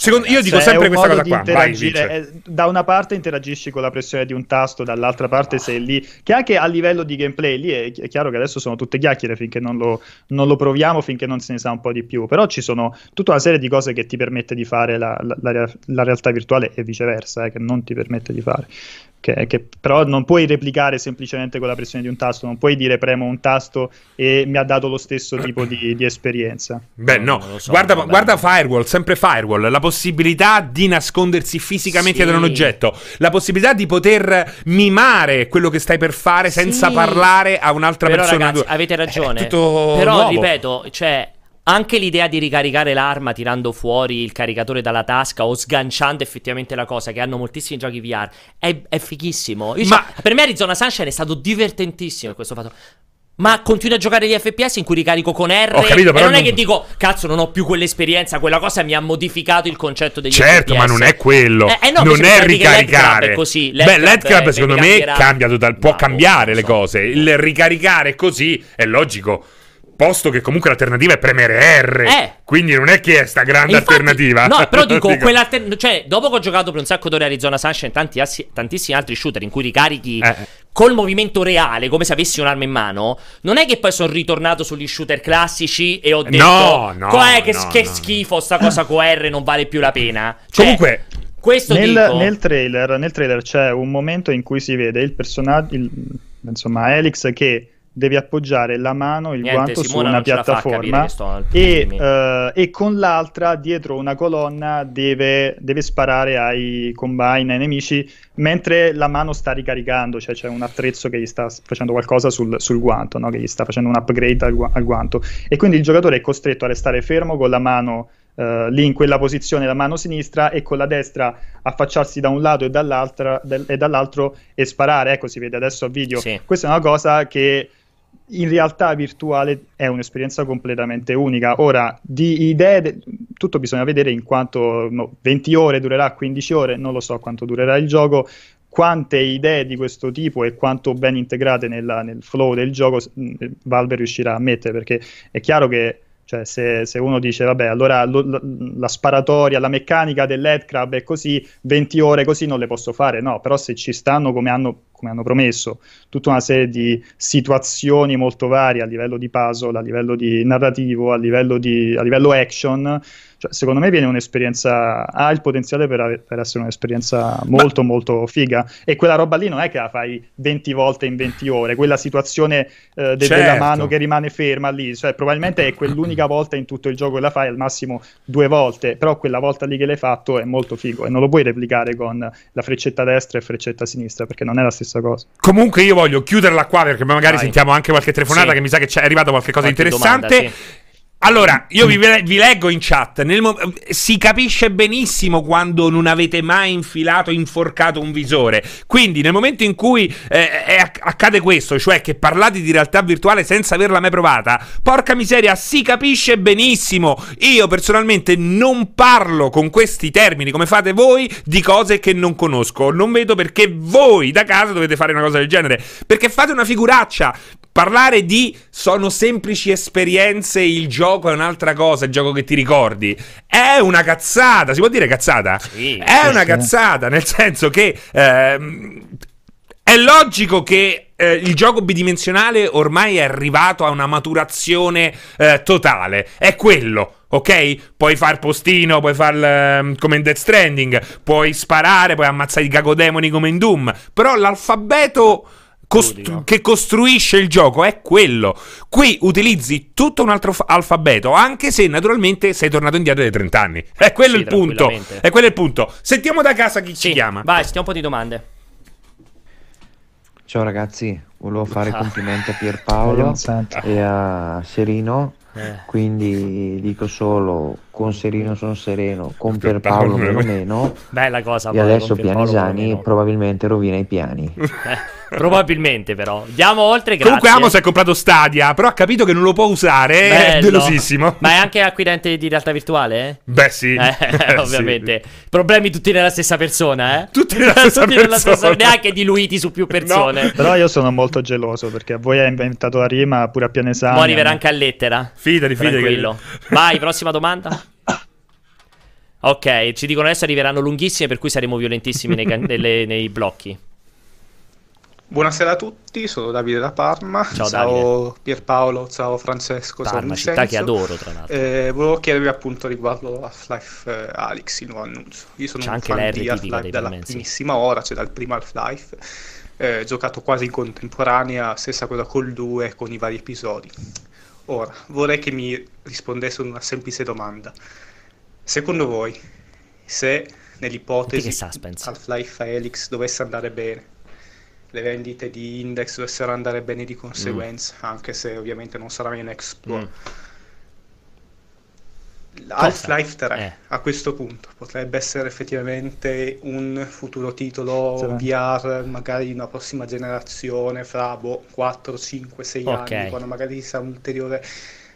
Secondo, io dico cioè, sempre questa cosa qua. Vai, eh, da una parte interagisci con la pressione di un tasto, dall'altra parte sei lì. Che anche a livello di gameplay, lì è, è chiaro che adesso sono tutte chiacchiere finché non lo, non lo, proviamo, finché non se ne sa un po' di più. Però ci sono tutta una serie di cose che ti permette di fare la, la, la, la realtà virtuale e viceversa, eh, che non ti permette di fare. Che, che, però non puoi replicare semplicemente con la pressione di un tasto, non puoi dire premo un tasto e mi ha dato lo stesso tipo di, di esperienza. Beh, no, no so, guarda, guarda, Firewall, sempre Firewall, la possibilità di nascondersi fisicamente sì. dietro un oggetto, la possibilità di poter mimare quello che stai per fare senza sì. parlare a un'altra però, persona. Ragazzi, avete ragione. Però, nuovo. ripeto, cioè anche l'idea di ricaricare l'arma tirando fuori il caricatore dalla tasca o sganciando effettivamente la cosa, che hanno moltissimi giochi VR, è, è fighissimo. Io, Ma... Cioè, per me Arizona Sunshine è stato divertentissimo questo fatto. Ma continuo a giocare gli FPS in cui ricarico con R. Ho capito, però e non, non è che dico, cazzo, non ho più quell'esperienza. Quella cosa mi ha modificato il concetto degli certo, FPS. ma non è quello. Eh, eh no, non è ricaricare. È così. Beh, LED Club secondo me cambia total- può no, cambiare le so. cose. Il ricaricare così è logico posto che comunque l'alternativa è premere R. Eh. Quindi non è che è sta grande Infatti, alternativa. No, però dico, dico. quell'alternativa. Cioè, dopo che ho giocato per un sacco d'ore Arizona Sunshine e tanti, tantissimi altri shooter in cui ricarichi. Eh. Col movimento reale, come se avessi un'arma in mano, non è che poi sono ritornato sugli shooter classici e ho detto: No, no. Com'è che, no, che no. schifo, sta cosa con R non vale più la pena. Cioè, Comunque, questo nel, dico... nel, trailer, nel trailer c'è un momento in cui si vede il personaggio, il, insomma, Elix che devi appoggiare la mano, il Niente, guanto Simona su una piattaforma e, uh, e, con l'altra dietro una colonna deve, deve, sparare ai combine, ai nemici, mentre la mano sta ricaricando, cioè c'è un attrezzo che gli sta facendo qualcosa sul, sul guanto, no? che gli sta facendo un upgrade al, gu- al, guanto. E quindi il giocatore è costretto a restare fermo con la mano uh, lì in quella posizione, la mano sinistra, e con la destra affacciarsi da un lato e, del- e dall'altro e sparare. Ecco, si vede adesso a video. Sì. Questa è una cosa che in realtà virtuale è un'esperienza completamente unica. Ora, di idee, de- tutto bisogna vedere in quanto no, 20 ore durerà, 15 ore, non lo so quanto durerà il gioco, quante idee di questo tipo e quanto ben integrate nella, nel flow del gioco Valve riuscirà a mettere, perché è chiaro che cioè, se, se, uno dice, vabbè, allora lo, la, la sparatoria, la meccanica dell'headcrab è così, 20 ore così non le posso fare, no, però se ci stanno come hanno, come hanno promesso, tutta una serie di situazioni molto varie a livello di puzzle, a livello di narrativo, a livello, di, a livello action, cioè, secondo me viene un'esperienza, ha il potenziale per, per essere un'esperienza molto Ma... molto figa. E quella roba lì non è che la fai 20 volte in 20 ore, quella situazione eh, de- certo. della mano che rimane ferma lì, cioè probabilmente è quell'unica volta in tutto il gioco che la fai, al massimo due volte, però quella volta lì che l'hai fatto è molto figo e non lo puoi replicare con la freccetta destra e freccetta sinistra perché non è la stessa cosa. Comunque io voglio chiuderla qua perché magari Vai. sentiamo anche qualche telefonata sì. che mi sa che c'è arrivato qualche cosa qualche interessante. Domanda, sì. Allora, io vi, vi, leggo in chat. Mo- si capisce benissimo quando non avete mai infilato, inforcato un visore. Quindi, nel momento in cui eh, accade questo, cioè che parlate di realtà virtuale senza averla mai provata, porca miseria, si capisce benissimo. Io personalmente non parlo con questi termini come fate voi di cose che non conosco. Non vedo perché voi da casa dovete fare una cosa del genere. Perché fate una figuraccia. Parlare di sono semplici esperienze, il gioco è un'altra cosa, il gioco che ti ricordi. È una cazzata, si può dire cazzata? Sì, è sì, una sì. cazzata, nel senso che ehm, è logico che eh, il gioco bidimensionale ormai è arrivato a una maturazione eh, totale. È quello. Ok? Puoi far postino, puoi far um, come in Death Stranding, puoi sparare, puoi ammazzare i cagodemoni come in Doom. Però l'alfabeto costru- che costruisce il gioco è quello. Qui utilizzi tutto un altro f- alfabeto, anche se naturalmente sei tornato indietro dei 30 anni. È quello sì, il punto. È quello il punto. Sentiamo da casa chi sì, ci chiama. Vai, sentiamo un po' di domande. Ciao ragazzi, volevo fare complimenti a Pierpaolo e a Serino eh. Quindi dico solo con Serino sono sereno, con Pierpaolo meno meno. Bella cosa. E adesso Pianesani probabilmente rovina i piani. Eh, probabilmente però. Andiamo oltre. Grazie. Comunque Amos ha comprato Stadia, però ha capito che non lo può usare. Bello. È delosissimo. Ma è anche acquirente di realtà virtuale? Eh? Beh sì. Eh, ovviamente. Sì. Problemi tutti nella stessa persona, eh? Tutti nella stessa tutti persona. Nella stessa... Neanche diluiti su più persone. No. Però io sono molto geloso perché a voi ha inventato la rima pure a Pianesani. Poi arriverà anche a lettera. Fidati, fidati. Tranquillo. Vai, prossima domanda. Ok, ci dicono adesso arriveranno lunghissime, per cui saremo violentissimi nei, can- nelle, nei blocchi. Buonasera a tutti, sono Davide da Parma. Ciao, ciao Davide. Pierpaolo, ciao Francesco. Parma, ciao città che adoro, tra l'altro. Eh, volevo chiedervi appunto riguardo Half-Life eh, Alyx, il nuovo annuncio. Io sono C'è un anche fan di Half-Life dalla primissima ora, cioè dal primo Half-Life. Eh, giocato quasi in contemporanea, stessa cosa col 2 con i vari episodi. Ora, vorrei che mi rispondesse una semplice domanda. Secondo voi, se nell'ipotesi Half-Life Helix dovesse andare bene, le vendite di Index dovessero andare bene di conseguenza, mm. anche se ovviamente non sarà in Explore, mm. Half-Life 3 eh. a questo punto potrebbe essere effettivamente un futuro titolo sì. VR, magari di una prossima generazione, fra boh, 4, 5, 6 okay. anni, quando magari sarà un ulteriore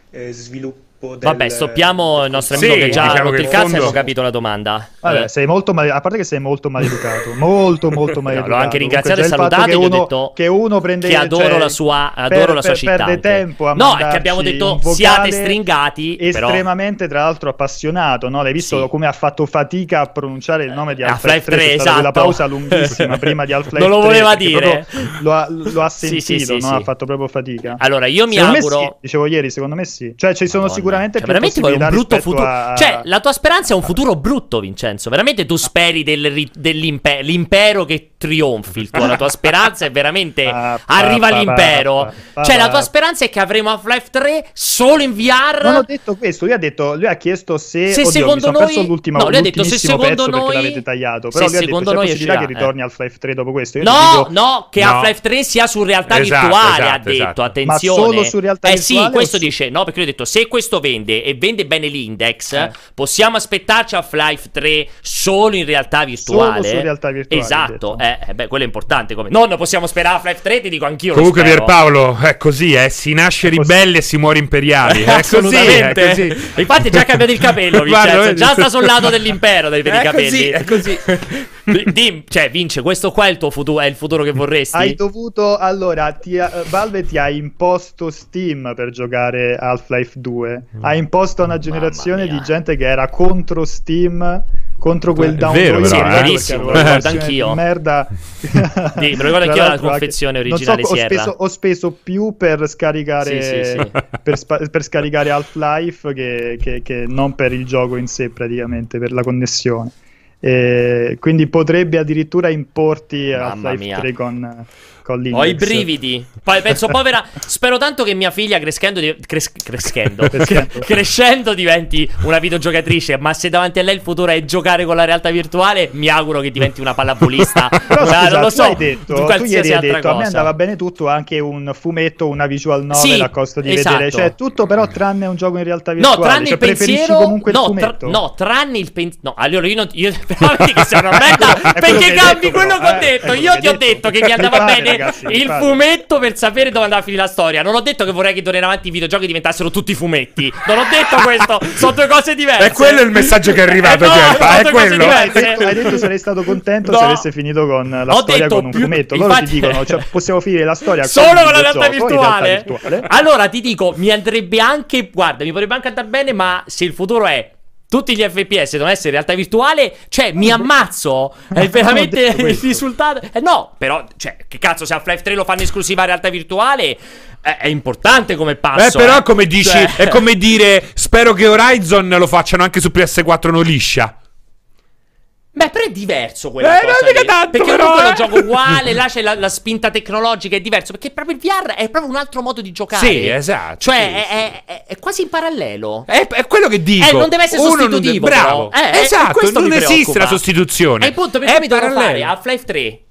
eh, sviluppo del... Vabbè, stoppiamo il nostro amico sì, che già diciamo il cazzo abbiamo capito la domanda. Vabbè, eh. sei molto male... a parte che sei molto maleducato, molto molto maleducato. No, l'ho anche ringraziato e salutato che uno, detto che uno prende che adoro cioè, la sua adoro per, la sua per, città. Perde tempo a No, è che abbiamo detto siate stringati, estremamente tra l'altro appassionato, no? L'hai visto sì. come ha fatto fatica a pronunciare il nome di Half-Life 3, 3 esatto. quella pausa lunghissima prima di Half-Life 3. Non lo voleva dire. Lo ha, lo ha sentito, no? ha fatto proprio fatica. Allora, io mi auguro dicevo ieri, secondo me sì. Cioè ci sono sicuramente cioè, più poi un brutto futuro. A... Cioè, la tua speranza è un futuro brutto, Vincenzo. Veramente tu speri del, dell'impero che trionfi. Il tuo, la tua speranza è veramente arriva l'impero. Cioè, la tua speranza è che avremo Half-Life 3 solo in VR. Non ho detto questo. Lui ha detto, lui ha chiesto se, se oddio, secondo noi l'ultima, no, lui ha detto se secondo noi l'avete tagliato. Però se secondo noi uscirà che ritorni eh. Half-Life 3 dopo questo. Io no, dico... no, che no. Half-Life 3 sia su realtà esatto, virtuale, esatto, ha detto. Esatto. Attenzione. Ma solo su realtà virtuale. Eh sì, questo dice, no, perché lui ha detto se questo vende e vende bene l'index, eh. possiamo aspettarci Half-Life 3 solo in realtà virtuale. Solo su realtà virtuale. Esatto, eh, eh, beh, quello è importante come non possiamo sperare Half-Life 3, ti dico anch'io. Comunque, Pierpaolo, è così, eh. Si nasce ribelli e si muore imperiali. È così, è così. Infatti, già cambiato il capello, Vincenzo. già sta sul lato dell'impero per i capelli. È così, è così. Dim, cioè, vince, questo qua è il tuo futuro, è il futuro che vorresti. Hai dovuto, allora, ti ha, Valve ti ha imposto Steam per giocare Half-Life 2. Ha imposto una generazione di gente che era contro Steam contro quel down vero, però, sì, è verissimo, lo ricordo anch'io. Merda. sì, me lo ricordo anch'io la confezione originale so, ho speso, ho speso, più per scaricare sì, sì, per, spa- per, scaricare Half-Life che, che, che non per il gioco in sé praticamente, per la connessione. E quindi potrebbe addirittura importi Half-Life 3 con ho i brividi. Poi penso, povera. Spero tanto che mia figlia crescendo. Di... Cres... Crescendo. crescendo diventi una videogiocatrice. Ma se davanti a lei il futuro è giocare con la realtà virtuale, mi auguro che diventi una pallavolista. Però, scusa, non lo so. Tu, hai detto, tu ieri hai detto: cosa. a me andava bene tutto, anche un fumetto, una visual novel sì, a costo di esatto. vedere. Cioè, tutto, però, tranne un gioco in realtà virtuale. No, tranne cioè, il pensiero. comunque no, il fumetto. Tra... no, tranne il pensiero. No, allora io non. Io... che sei una merda. perché cambi quello che ho detto? Io ti ho detto che mi andava bene il fumetto fumetto per sapere dove andava a finire la storia. Non ho detto che vorrei che d'ora in avanti i videogiochi diventassero tutti fumetti. Non ho detto questo. sono due cose diverse. E quello è il messaggio che è arrivato, eh no, È quello. Hai detto, sarei stato contento no. se avesse finito con la ho storia con un più... fumetto. Loro Infatti... ti dicono, cioè, possiamo finire la storia solo con la realtà virtuale. virtuale. Allora ti dico, mi andrebbe anche. Guarda, mi potrebbe anche andare bene, ma se il futuro è tutti gli FPS devono essere realtà virtuale, cioè mi ammazzo. È veramente il risultato. Eh, no, però, cioè, che cazzo, se Half-Life 3 lo fanno esclusiva in realtà virtuale, è, è importante come passo. Eh, però, eh. come dici, cioè... è come dire, spero che Horizon lo facciano anche su PS4 non liscia. Beh, però è diverso quella eh, cosa non lì, tanto, Perché però, comunque eh. lo gioco uguale, là c'è la, la, spinta tecnologica, è diverso. Perché proprio il VR è proprio un altro modo di giocare. Sì, esatto. Cioè, sì, è, è, è, è, quasi in parallelo. È, è, quello che dico. Eh, non deve essere sostitutivo. Deve... Bravo. Eh, esatto, non esiste la sostituzione. E appunto, perché mi devo fare Half-Life 3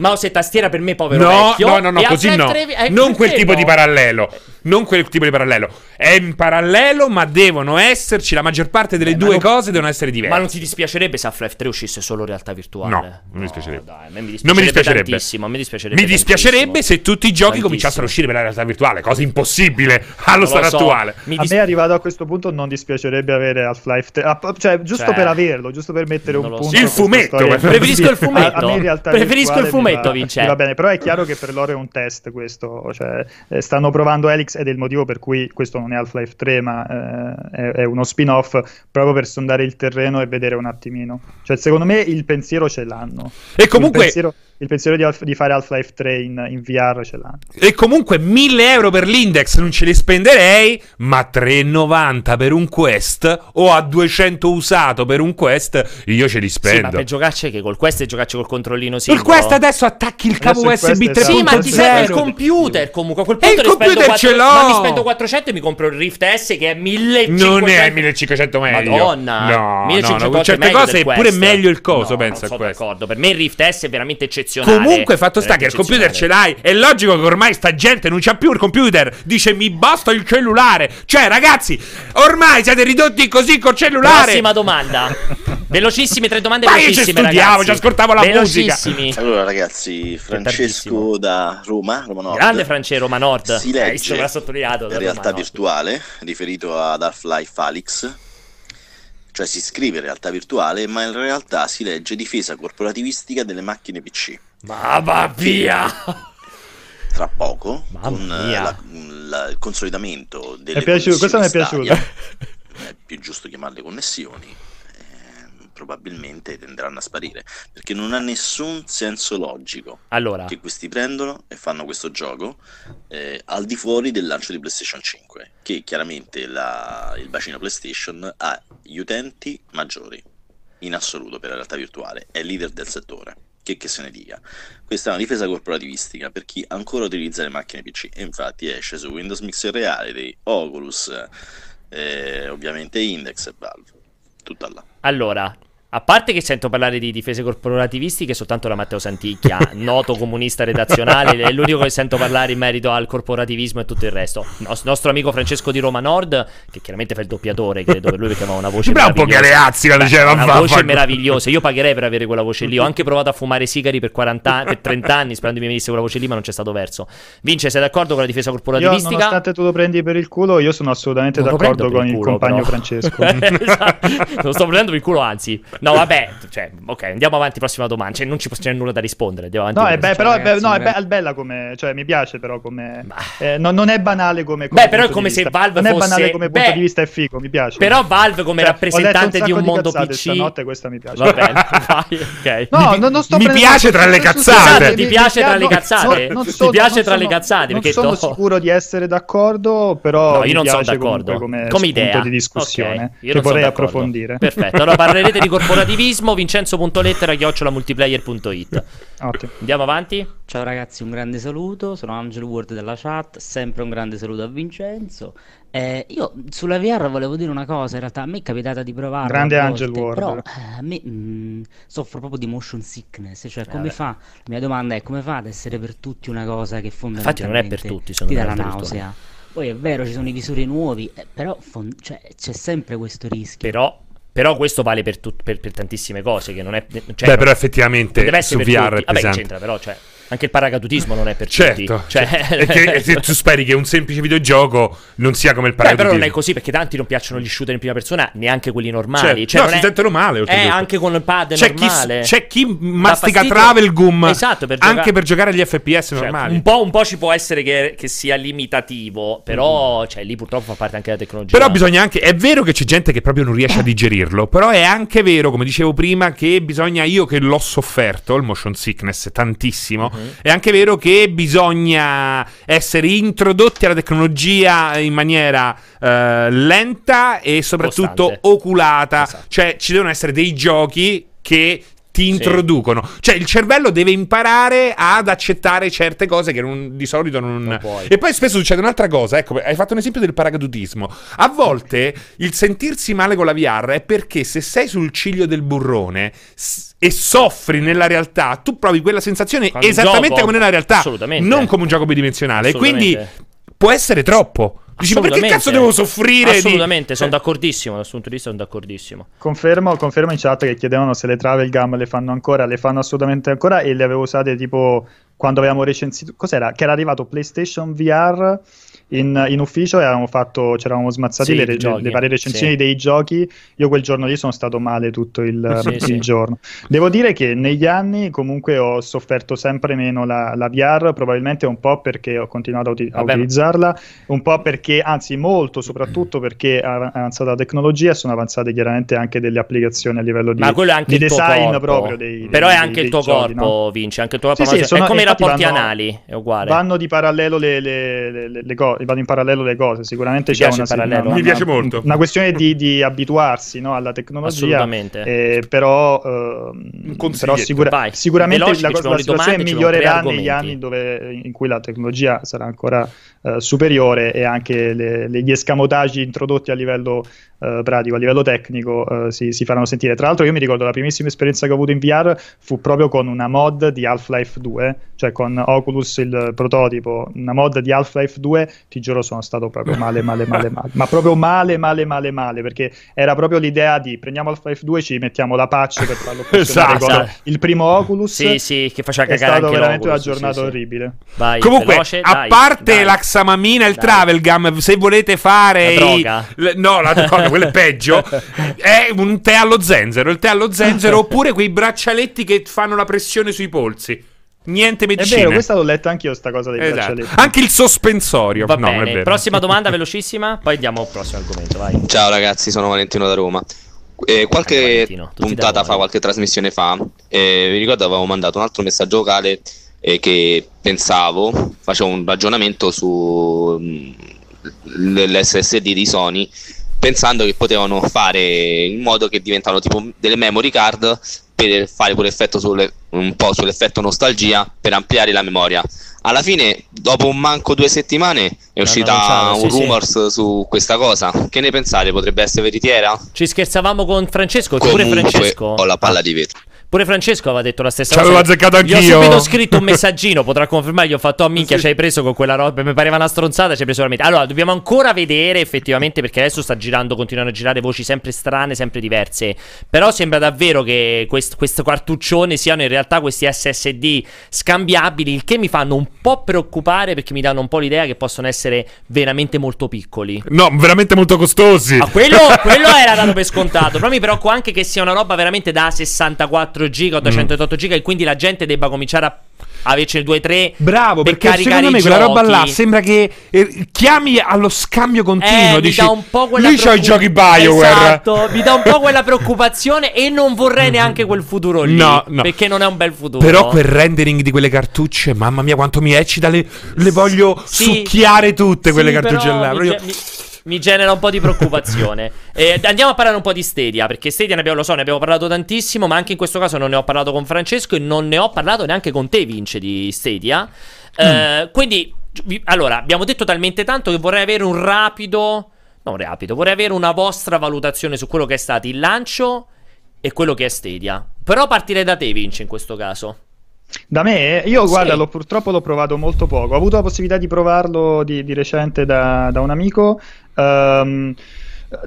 mouse e tastiera per me povero no, vecchio. No, no, no, così no. 3, non quel tipo no. di parallelo. Non quel tipo di parallelo. È in parallelo, ma devono esserci. La maggior parte delle eh, due non, cose devono essere diverse. Ma non ti dispiacerebbe se Half-Life 3 uscisse solo in realtà virtuale? No, non mi dispiacerebbe. No, dai, mi dispiacerebbe non mi dispiacerebbe. Tantissimo, mi dispiacerebbe. Mi dispiacerebbe se tutti i giochi tantissimo. cominciassero a uscire per la realtà virtuale. Cosa impossibile allo stato so. attuale. Mi dis- a me arrivato a questo punto non dispiacerebbe avere Half-Life 3. Cioè, giusto cioè, per averlo, giusto per mettere un punto. Il fumetto. Preferisco il fumetto. A, me in realtà Preferisco il fumetto, Vincenzo. Va bene, però è chiaro che per loro è un test questo. Cioè, stanno provando Helix ed è il motivo per cui questo non è Half-Life 3, ma eh, è, è, uno spin-off proprio per sondare il terreno e vedere un attimino. Cioè, secondo me il pensiero ce l'hanno. E comunque. Il pensiero, il pensiero di, di, fare Half-Life 3 in, in, VR ce l'hanno. E comunque 1000 euro per l'index non ce li spenderei, ma 3,90 per un quest o a 200 usato per un quest io ce li spendo. Sì, ma per giocarci che col quest e giocarci col controllino singolo. Il quest adesso attacchi il cavo USB 3.0. Sì, ma ti serve il computer comunque. A quel punto e il computer 4... ce l'ho. Ma mi spendo 400 e mi compro il Rift S che è 1500. Non è 1500 meglio. Madonna. No, 1500 no, no. Certe cose è pure meglio il coso, no, penso a questo. d'accordo. Per me il Rift S è veramente eccezionale. Comunque fatto sta che il computer ce l'hai. È logico che ormai sta gente non c'ha più il computer. Dice mi basta il cellulare. Cioè, ragazzi, ormai siete ridotti così col cellulare. Prossima domanda. Velocissime tre domande Ma velocissime. Ma io ci studiavo, ci ascoltavo la musica. Allora, ragazzi, Francesco da Roma, Roma Nord. Grande Francesco Roma Nord. Si legge in realtà virtuale, riferito ad Half-Life Alyx. Cioè si scrive realtà virtuale, ma in realtà si legge difesa corporativistica delle macchine PC. Ma va via! Tra poco, Mamma con mia. la, la, il consolidamento delle È piaciuto, questo mi è piaciuto. È più giusto chiamarle connessioni. Probabilmente tenderanno a sparire perché non ha nessun senso logico Allora, che questi prendono e fanno questo gioco eh, al di fuori del lancio di PlayStation 5 che chiaramente la- il bacino PlayStation ha gli utenti maggiori in assoluto per la realtà virtuale. È leader del settore. Che, che se ne dica. Questa è una difesa corporativistica per chi ancora utilizza le macchine PC e infatti esce su Windows Mixed Reality Oculus eh, ovviamente Index e Valve. Tutta là. Allora, a parte che sento parlare di difese corporativistiche soltanto da Matteo Santicchia, noto comunista redazionale, è l'unico che sento parlare in merito al corporativismo e tutto il resto. Nos- nostro amico Francesco di Roma Nord, che chiaramente fa il doppiatore, credo per lui perché aveva una voce po' meravigliosa. Galeazzi quando Beh, diceva una "Va- voce fa- meravigliosa. Io pagherei per avere quella voce lì. Ho anche provato a fumare sigari per 40 anni, per 30 anni, sperando mi venisse quella voce lì, ma non c'è stato verso. Vince, sei d'accordo con la difesa Io, corporativistica? nonostante tu lo prendi per il culo, io sono assolutamente Non d'accordo con il il culo, compagno però. Francesco. esatto. Non sto prendendo per il culo, anzi. No, vabbè, cioè, ok, andiamo avanti, prossima domanda. Cioè, non ci c'è nulla da rispondere. Andiamo avanti. No, è, be- però è, be- ragazzi, no, è, beh. be- è bella come. Cioè, mi piace, però come. Ma- eh, no- non è banale come. come Beh, però è punto come di se vista. Valve Non fosse- è banale come punto beh, di vista, è figo, mi piace. Però Valve come Cioè, rappresentante ho di un mondo cazzate PC. Stanotte questa mi piace. Va bene, vai, ok. No, no, non sto mi piace tra le non- cazzate. Ti piace tra le cazzate? non Ti piace non tra le cazzate? Non Perché sono sicuro di essere d'accordo, però No, io non sono d'accordo. come, idea. di discussione che non vorrei approfondire. Perfetto. Allora parlerete di corporativismo. Vincenzo.lettera chiocciolamultiplayer.it. Ottimo. Andiamo avanti. Ciao ragazzi, un grande saluto, sono Angelo Ward della chat, sempre un grande saluto a Vincenzo. Eh, io sulla VR volevo dire una cosa, in realtà a me è capitata di provare Grande Angel Ward. però eh, a me mm, soffro proprio di motion sickness, cioè come vabbè. fa, la mia domanda è come fa ad essere per tutti una cosa che Infatti fondamentalmente non è per tutti, ti dà la nausea. Poi è vero, ci sono i visori nuovi, eh, però fon- cioè, c'è sempre questo rischio. Però, però questo vale per, tut- per, per tantissime cose. Che non è. Cioè, Beh, però effettivamente deve essere su VR tutti. Vabbè, c'entra, però. Cioè, Anche il paracadutismo non è per certo, tutti. Cioè... Certo. che, tu speri che un semplice videogioco non sia come il paracadutismo. Beh, però non è così perché tanti non piacciono gli shooter in prima persona, neanche quelli normali. Certo. Cioè, no, si è... sentono male. Eh, anche con il pad c'è normale. Chi, c'è chi mastica travel gum esatto, per anche gioca... per giocare agli FPS cioè, normali. Un po', un po', ci può essere che, che sia limitativo, però mm. cioè, lì purtroppo fa parte anche della tecnologia. Però bisogna anche. È vero che c'è gente che proprio non riesce a digerirlo, però è anche vero, come dicevo prima, che bisogna. Io che l'ho sofferto, il motion sickness, tantissimo. Mm-hmm. È anche vero che bisogna essere introdotti alla tecnologia in maniera uh, lenta e soprattutto Costante. oculata. Esatto. Cioè, ci devono essere dei giochi che ti introducono. Sì. Cioè, il cervello deve imparare ad accettare certe cose che non, di solito non. non e poi spesso succede un'altra cosa. Ecco, hai fatto un esempio del paracadutismo. A volte il sentirsi male con la VR è perché se sei sul ciglio del burrone. S- e soffri nella realtà, tu provi quella sensazione Quando esattamente gioco, come nella realtà, non come un gioco bidimensionale. Quindi può essere troppo. Dici, ma perché cazzo devo soffrire? Assolutamente, di... sono d'accordissimo. Dal punto di vista, sono d'accordissimo. Confermo, confermo in chat che chiedevano se le travel gum le fanno ancora. Le fanno assolutamente ancora e le avevo usate tipo quando avevamo recensito. Cos'era? Che era arrivato PlayStation VR in, in ufficio e avevamo fatto, ci eravamo smazzati sì, le, le, le, varie recensioni sì. dei giochi. Io quel giorno lì sono stato male tutto il, sì, il giorno. Devo dire che negli anni comunque ho sofferto sempre meno la, la VR, probabilmente un po' perché ho continuato a, uti- a utilizzarla, un po' perché, anzi molto soprattutto perché è avanzata la tecnologia e sono avanzate chiaramente anche delle applicazioni a livello di, di design proprio. Dei, Però dei, è anche dei, il tuo giochi, corpo, no? Vince, anche il tuo corpo. Sì, sì, sono, è come i rapporti vanno, anali, è uguale. Vanno di parallelo le, le, le, le cose vanno in parallelo le cose. Sicuramente c'è una, una, una, Mi piace molto. Una questione di, di abituarsi no, alla tecnologia. Assolutamente. Eh, però, eh, però sicura, sicuramente Veloci, la, cosa, la situazione migliorerà negli anni dove, in cui la tecnologia sarà ancora eh, superiore e anche le, le, gli escamotage introdotti a livello eh, pratico, a livello tecnico eh, si, si, faranno sentire. Tra l'altro io mi ricordo la primissima esperienza che ho avuto in VR fu proprio con una mod di Half-Life 2, cioè con Oculus il prototipo, una mod di Half-Life 2, ti giuro sono stato proprio male, male, male, male, ma proprio male, male, male, male, perché era proprio l'idea di prendiamo Half-Life 2 ci mettiamo la patch per farlo funzionare esatto. il primo Oculus. Sì, sì, che faceva cagare È stato veramente una giornata sì, orribile. Vai, Comunque, veloce, a dai, parte dai. l'Axamamina e il dai. Travel Gum, se volete fare... La droga. I... No, la droga, quello è peggio. è un tè allo zenzero, il tè allo zenzero oppure quei braccialetti che fanno la pressione sui polsi. Niente medicina. È vero, questa l'ho letta anche io, sta cosa dei esatto. braccialetti. Anche il sospensorio. Va no, bene. Prossima domanda, velocissima. Poi andiamo al prossimo argomento. Vai. Ciao ragazzi, sono Valentino da Roma. Eh, qualche puntata fa, qualche trasmissione fa, eh, vi ricordo avevo mandato un altro messaggio vocale eh, che pensavo, facevo un ragionamento su mm, l'SSD di Sony pensando che potevano fare in modo che diventano tipo delle memory card per fare quell'effetto sulle, un po' sull'effetto nostalgia per ampliare la memoria. Alla fine, dopo un manco due settimane, è uscita un sì, rumors sì. su questa cosa. Che ne pensate? Potrebbe essere veritiera? Ci scherzavamo con Francesco, Comunque, pure Francesco. Ho la palla di vetro. Pure Francesco aveva detto la stessa cosa. Ci avevo azzeccato anch'io. Gli ho subito scritto un messaggino, potrà confermare. Gli ho fatto, oh minchia, sì. ci hai preso con quella roba. Mi pareva una stronzata, ci hai preso veramente. Allora, dobbiamo ancora vedere effettivamente, perché adesso sta girando, continuano a girare voci sempre strane, sempre diverse. Però sembra davvero che quest, questo cartuccione siano in realtà questi SSD scambiabili, il che mi fanno un po' preoccupare perché mi danno un po' l'idea che possono essere veramente molto piccoli. No, veramente molto costosi. Ma quello, quello era dato per scontato. Però mi preoccupa anche che sia una roba veramente da 64 4 giga o 208 mm. giga e quindi la gente debba cominciare a avercene 2-3 bravo per perché secondo me quella roba là sembra che eh, chiami allo scambio continuo eh, dici mi dà un po' quella lui c'ha i giochi Bioware esatto mi dà un po' quella preoccupazione e non vorrei neanche quel futuro lì no, no. perché non è un bel futuro. Però quel rendering di quelle cartucce mamma mia quanto mi eccita le, le voglio sì, succhiare tutte quelle cartucce là. mi, mi, mi genera un po' di preoccupazione. eh, andiamo a parlare un po' di Stadia, perché Stadia ne abbiamo, lo so, ne abbiamo parlato tantissimo, ma anche in questo caso non ne ho parlato con Francesco e non ne ho parlato neanche con te, Vince, di Stadia. Eh, mm. Quindi, allora, abbiamo detto talmente tanto che vorrei avere un rapido... Non rapido, vorrei avere una vostra valutazione su quello che è stato il lancio e quello che è Stadia. Però partirei da te, Vince, in questo caso. Da me? Io guarda, sì. l'ho, purtroppo l'ho provato molto poco. Ho avuto la possibilità di provarlo di, di recente da, da un amico. Um,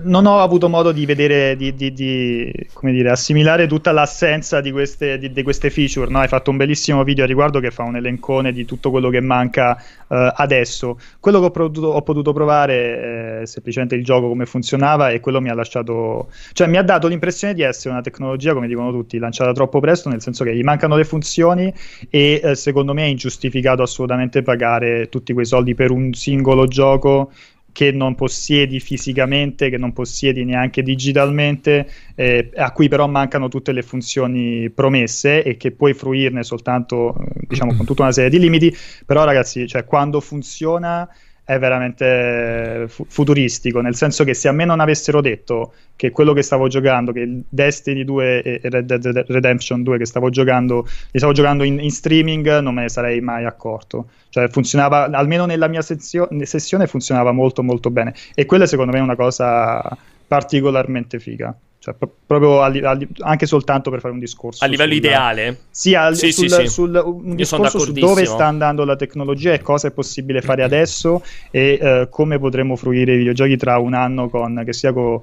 non ho avuto modo di vedere, di, di, di dire, assimilare tutta l'assenza di queste, di, queste feature. No? Hai fatto un bellissimo video a riguardo che fa un elencone di tutto quello che manca uh, adesso. Quello che ho, potuto, ho potuto provare è semplicemente il gioco come funzionava e quello mi ha lasciato, cioè mi ha dato l'impressione di essere una tecnologia, come dicono tutti, lanciata troppo presto, nel senso che gli mancano le funzioni e eh, secondo me è ingiustificato assolutamente pagare tutti quei soldi per un singolo gioco che non possiedi fisicamente, che non possiedi neanche digitalmente, eh, a cui però mancano tutte le funzioni promesse e che puoi fruirne soltanto, eh, diciamo, con tutta una serie di limiti. Però, ragazzi, cioè, quando funziona è veramente fu- futuristico, nel senso che se a me non avessero detto che quello che stavo giocando, che Destiny 2 e Red Dead Redemption 2 che stavo giocando, li stavo giocando in, in streaming, non me ne sarei mai accorto. Cioè funzionava, almeno nella mia sezio- sessione funzionava molto molto bene e quella secondo me è una cosa particolarmente figa. Cioè, pro- proprio a, a, anche soltanto per fare un discorso a livello sul, ideale? Sia sì, sul, sì, sì. sul, un discorso su dove sta andando la tecnologia e cosa è possibile fare adesso e uh, come potremo fruire i videogiochi tra un anno con che sia con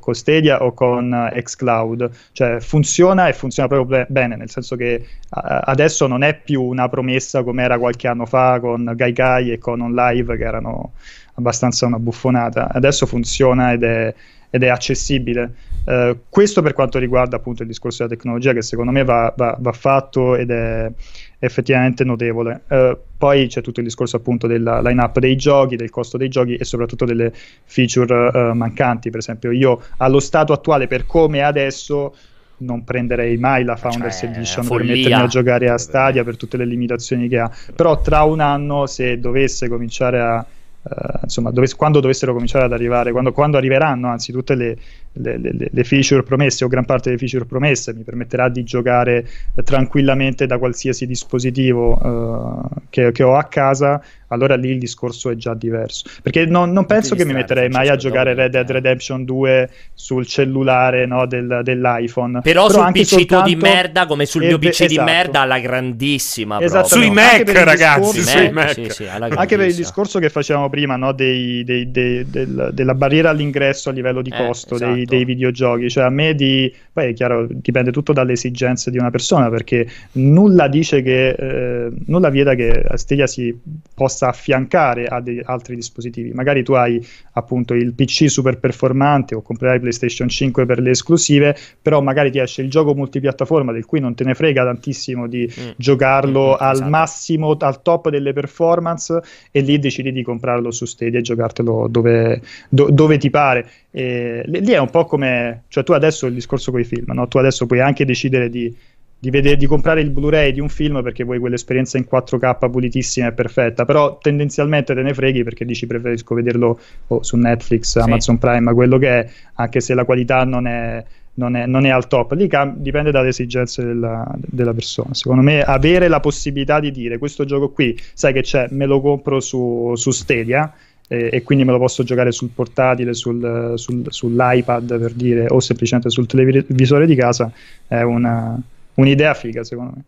con Stadia o con xCloud, cioè funziona e funziona proprio be- bene, nel senso che a- adesso non è più una promessa come era qualche anno fa con Gaikai e con OnLive che erano abbastanza una buffonata, adesso funziona ed è, ed è accessibile. Uh, questo per quanto riguarda appunto il discorso della tecnologia che secondo me va, va, va fatto ed è effettivamente notevole. Uh, poi c'è tutto il discorso appunto della line-up dei giochi, del costo dei giochi e soprattutto delle feature uh, mancanti. Per esempio, io allo stato attuale, per come adesso, non prenderei mai la Founders cioè, Edition per mettermi a giocare a Stadia per tutte le limitazioni che ha. Però tra un anno, se dovesse cominciare a Uh, insomma, dove, quando dovessero cominciare ad arrivare, quando, quando arriveranno anzi tutte le, le, le, le, feature promesse o gran parte delle feature promesse, mi permetterà di giocare tranquillamente da qualsiasi dispositivo uh, che, che, ho a casa, allora lì il discorso è già diverso. Perché non, non penso che mi metterei mai a giocare Red Dead Redemption 2 sul cellulare no, del, dell'iPhone. Però, Però sul PC soltanto... di merda, come sul mio PC esatto. di merda, alla grandissima. Esatto, sui Mac, ragazzi, sui Mac. Sì, sì, anche per il discorso che facevamo prima no, dei, dei, dei, del, della barriera all'ingresso a livello di eh, costo esatto. dei, dei, videogiochi. Cioè, a me di. Poi è chiaro, dipende tutto dalle esigenze di una persona, perché nulla dice che. Eh, nulla vieta che Stadia si possa affiancare a dei altri dispositivi. Magari tu hai appunto il PC super performante o comprerai PlayStation 5 per le esclusive, però magari ti esce il gioco multipiattaforma del cui non te ne frega tantissimo di mm. giocarlo mm, al esatto. massimo, al top delle performance, e lì decidi di comprarlo su Stadia e giocartelo dove, do, dove ti pare. E, lì è un po' come, cioè tu adesso il discorso con i film, no? tu adesso puoi anche decidere di, di, vedere, di, comprare il Blu-ray di un film perché vuoi quell'esperienza in 4K pulitissima e perfetta, però tendenzialmente te ne freghi perché dici preferisco vederlo oh, su Netflix, sì. Amazon Prime, quello che è, anche se la qualità non è, non è, non è al top, lì cam- dipende dalle esigenze della, della, persona. Secondo me avere la possibilità di dire questo gioco qui, sai che c'è, me lo compro su, su Stadia e, e, quindi me lo posso giocare sul portatile, sul, sul, sull'iPad per dire, o semplicemente sul televisore di casa, è una, un'idea figa secondo me.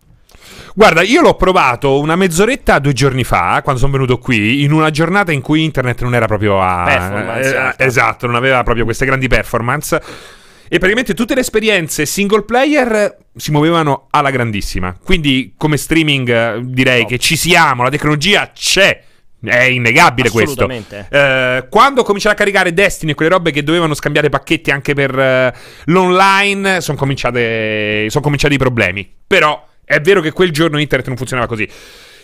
Guarda, io l'ho provato una mezz'oretta due giorni fa, quando sono venuto qui, in una giornata in cui internet non era proprio a... Eh, certo. esatto, non aveva proprio queste grandi performance. E praticamente tutte le esperienze single player si muovevano alla grandissima. Quindi come streaming direi no. che ci siamo, la tecnologia c'è. È innegabile questo. Eh, quando cominciare a caricare Destiny e quelle robe che dovevano scambiare pacchetti anche per uh, l'online, sono son cominciati i problemi. Però è vero che quel giorno internet non funzionava così.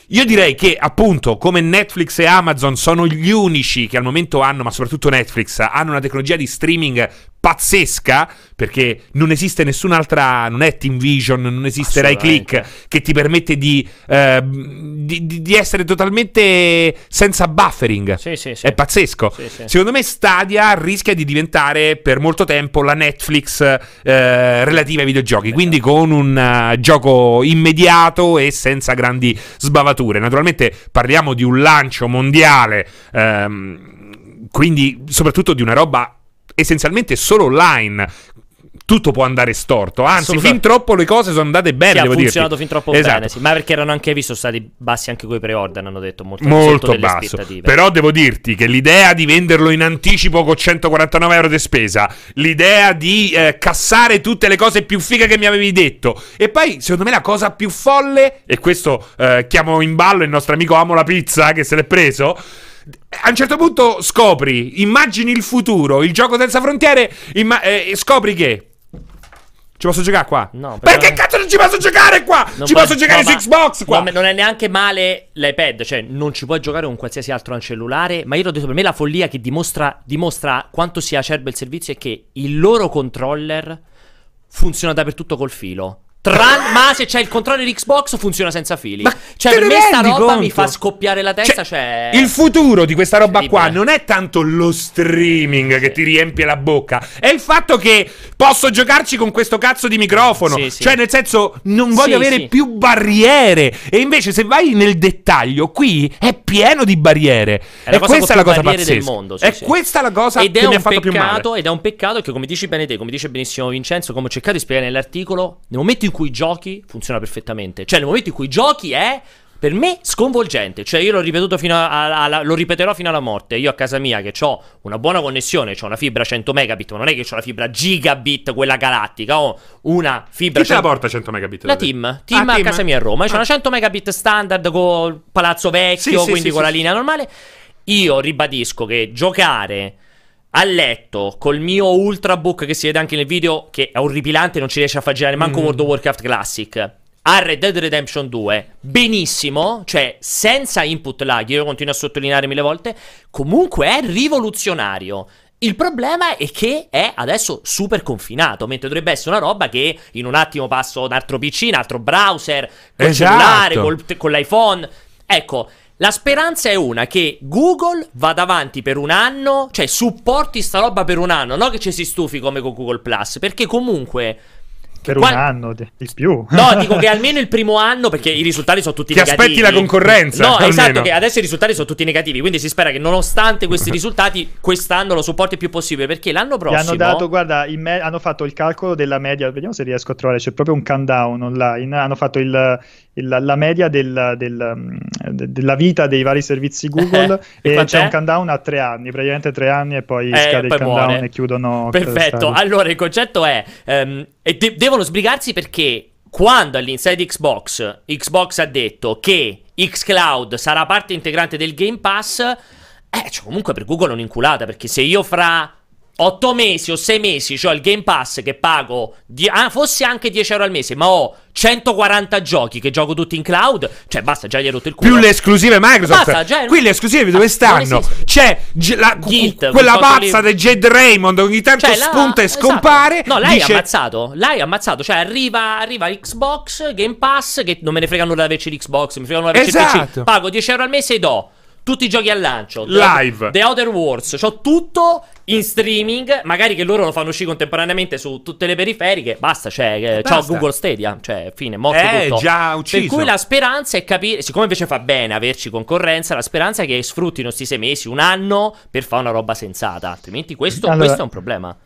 Io direi che appunto come Netflix e Amazon sono gli unici che al momento hanno, ma soprattutto Netflix, hanno una tecnologia di streaming pazzesca perché non esiste nessun'altra, non è Team Vision, non esiste Rai Click che ti permette di, eh, di, di, essere totalmente senza buffering. Sì, sì, sì. È pazzesco. Secondo me Stadia rischia di diventare per molto tempo la Netflix eh, relativa ai videogiochi, esatto. quindi con un uh, gioco immediato e senza grandi sbavature. Naturalmente parliamo di un lancio mondiale, ehm, quindi soprattutto di una roba essenzialmente solo online tutto può andare storto. Anzi, fin troppo le cose sono andate bene. Sì, ha funzionato dirti. fin troppo esatto. bene. Sì. Ma perché erano anche visto stati bassi anche coi pre-order. Hanno detto molto, molto basso. Però devo dirti che l'idea di venderlo in anticipo con 149 euro di spesa, l'idea di eh, cassare tutte le cose più fighe che mi avevi detto, e poi secondo me la cosa più folle, e questo eh, chiamo in ballo il nostro amico Amo la Pizza che se l'è preso a un certo punto scopri, immagini il futuro, il gioco senza frontiere, imma- eh, scopri che ci posso giocare qua? No. Perché cazzo non ci posso giocare qua? Non ci posso giocare no, su Xbox qua? No, non è neanche male l'iPad, cioè non ci puoi giocare con qualsiasi altro cellulare. Ma io l'ho detto per me la follia che dimostra, dimostra quanto sia acerbo il servizio è che il loro controller funziona dappertutto col filo. Tran- ma se c'è il controller Xbox funziona senza fili. Ma cioè, per me sta roba conto? mi fa scoppiare la testa. Cioè, cioè... Il futuro di questa roba qua non è tanto lo streaming sì. che ti riempie la bocca, è il fatto che posso giocarci con questo cazzo di microfono. Sì, sì. Cioè, nel senso, non voglio avere più barriere. E invece, se vai nel dettaglio, qui è pieno di barriere. È e questa è la cosa pazzesca. Del mondo, è questa la cosa ed che mi ha fatto peccato, più male. Ed è un peccato che, come dici bene te, come dice benissimo Vincenzo, come ho cercato di spiegare nell'articolo, nel momento in cui giochi funziona perfettamente. Cioè, nel momento in cui giochi è per me sconvolgente. Cioè, io l'ho ripetuto fino a, a, lo ripeterò fino alla morte. Io a casa mia che ho una buona connessione, ho una fibra 100 megabit, ma non è che ho la fibra gigabit, quella galattica. Ho una fibra. Chi 100... te la porta 100 megabit? La team. Team ah, a team. casa mia a Roma. Ah. C'ho una 100 megabit standard con palazzo vecchio, sì, quindi sì, con sì, la linea normale. Io ribadisco che giocare a letto col mio ultrabook che si vede anche nel video che è orripilante non ci riesce a far girare manco mm. World of Warcraft Classic a Red Dead Redemption 2 benissimo cioè senza input lag io continuo a sottolineare mille volte comunque è rivoluzionario il problema è che è adesso super confinato, mentre dovrebbe essere una roba che in un attimo passo un altro PC, un altro browser, col esatto. cellulare, col, con l'iPhone. Ecco, la speranza è una che Google vada avanti per un anno, cioè supporti sta roba per un anno, non che ci si stufi come con Google Plus, perché comunque per Qual... un anno di, più. No, dico che almeno il primo anno, perché i risultati sono tutti Ti negativi. aspetti la concorrenza. No, almeno. esatto, che adesso i risultati sono tutti negativi. Quindi si spera che nonostante questi risultati, quest'anno lo supporti il più possibile. Perché l'anno prossimo. Gli hanno dato, guarda, me- hanno fatto il calcolo della media. Vediamo se riesco a trovare. C'è proprio un countdown online. Hanno fatto il, il, la media del, del, de, della vita dei vari servizi Google. e, e c'è un countdown a tre anni. Praticamente tre anni e poi eh, scade poi il countdown muore. e chiudono. Perfetto. Allora il concetto è. Um, e de- devono sbrigarsi perché perché quando all'inside Xbox Xbox ha detto che Xcloud sarà parte integrante del Game Pass, eh, cioè comunque per Google è un'inculata, perché se io fra 8 mesi o 6 mesi ho il Game Pass che pago, die- ah, fosse anche 10 euro al mese, ma ho 140 giochi che gioco tutti in cloud, cioè basta, già gli hai rotto il culo. Più le esclusive Microsoft. Basta, già... Qui le esclusive dove stanno? C'è la, Guild, quella pazza di Jade Raymond ogni tanto cioè, spunta la... e scompare. Esatto. No, l'hai dice... ammazzato. L'hai ammazzato. Cioè, arriva, arriva Xbox, Game Pass, che non me ne frega nulla di averci l'Xbox, mi frega nulla di averci esatto. il PC. Pago 10 euro al mese e do tutti i giochi al lancio. Live. The Outer Wars. C'ho tutto in streaming. Magari che loro lo fanno uscire contemporaneamente su tutte le periferiche. Basta, cioè, basta. c'ho Google Stadia. Cioè, fine, morto eh, tutto. già ucciso. Per cui la speranza è capire. Siccome invece fa bene averci concorrenza, la speranza è che sfruttino questi sei mesi, un anno, per fare una roba sensata. Altrimenti questo, allora, questo è un problema.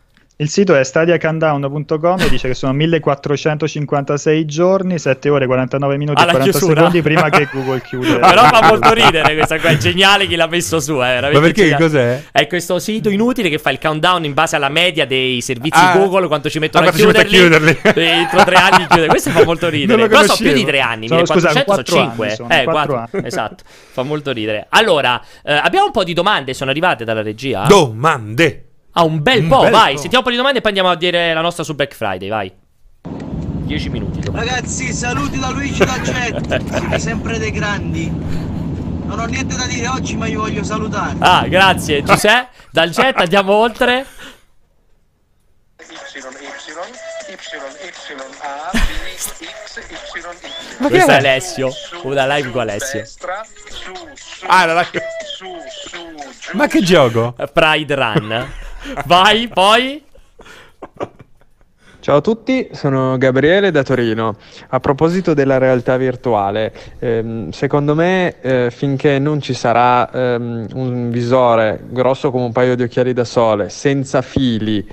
Il sito è stadiacountdown.com e dice che sono 1456 giorni, 7 ore 49 minuti Alla e 40 chiusura. secondi prima che Google chiude. Però fa molto ridere questa qua, è geniale chi l'ha messo su. Eh, Ma perché geniale. cos'è? È questo sito inutile che fa il countdown in base alla media dei servizi ah, Google, quanto ci mettono ah, a, chiuderli, a chiuderli. Entro tre anni chiuderli. Questo fa molto ridere. Però sono più di tre anni, sono, scusa, 400 sono 5. Sono, eh, 4, 4 anni. esatto, fa molto ridere. Allora, eh, abbiamo un po' di domande, sono arrivate dalla regia. Domande. Ah, un bel un po', bel vai. Po'. Sentiamo un po' di domande e poi andiamo a dire la nostra su Black Friday, vai. 10 minuti. Domani. Ragazzi, saluti da Luigi da Jet. sempre dei grandi. Non ho niente da dire oggi, ma io voglio salutare. Ah, grazie, Giuseppe. Dal jet andiamo oltre. Ma Questo è Alessio. Una live con Alessio. Ah, la live. Ma che gioco? Pride Run. Vai, poi. Ciao a tutti, sono Gabriele da Torino. A proposito della realtà virtuale, ehm, secondo me eh, finché non ci sarà ehm, un visore grosso come un paio di occhiali da sole, senza fili,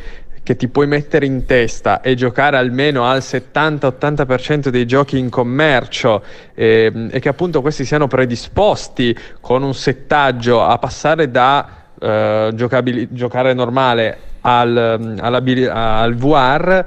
che ti puoi mettere in testa e giocare almeno al 70-80% dei giochi in commercio ehm, e che appunto questi siano predisposti con un settaggio a passare da uh, giocare normale al, al VR